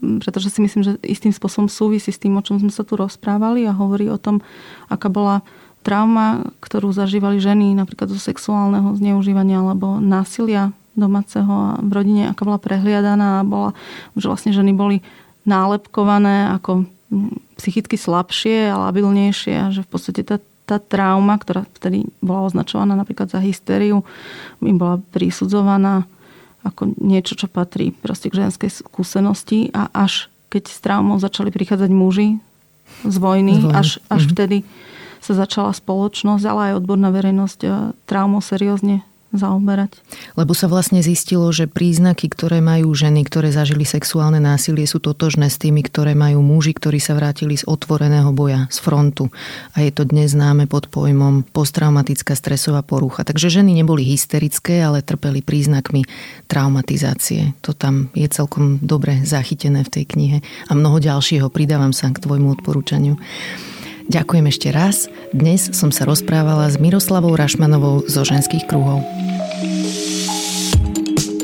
pretože si myslím, že istým spôsobom súvisí s tým, o čom sme sa tu rozprávali a hovorí o tom, aká bola trauma, ktorú zažívali ženy napríklad zo sexuálneho zneužívania alebo násilia domáceho v rodine, aká bola prehliadaná a bola, že vlastne ženy boli nálepkované ako psychicky slabšie a labilnejšie a že v podstate tá, tá trauma, ktorá vtedy bola označovaná napríklad za hysteriu, im bola prisudzovaná ako niečo, čo patrí proste k ženskej skúsenosti a až keď s traumou začali prichádzať muži z vojny, z vojny. až, až mm-hmm. vtedy sa začala spoločnosť, ale aj odborná verejnosť eh, traumou seriózne zaoberať. Lebo sa vlastne zistilo, že príznaky, ktoré majú ženy, ktoré zažili sexuálne násilie, sú totožné s tými, ktoré majú muži, ktorí sa vrátili z otvoreného boja, z frontu. A je to dnes známe pod pojmom posttraumatická stresová porucha. Takže ženy neboli hysterické, ale trpeli príznakmi traumatizácie. To tam je celkom dobre zachytené v tej knihe. A mnoho ďalšieho pridávam sa k tvojmu odporúčaniu. Ďakujem ešte raz. Dnes som sa rozprávala s Miroslavou Rašmanovou zo ženských kruhov.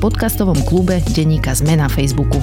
podcastovom klube Denníka Zme na Facebooku.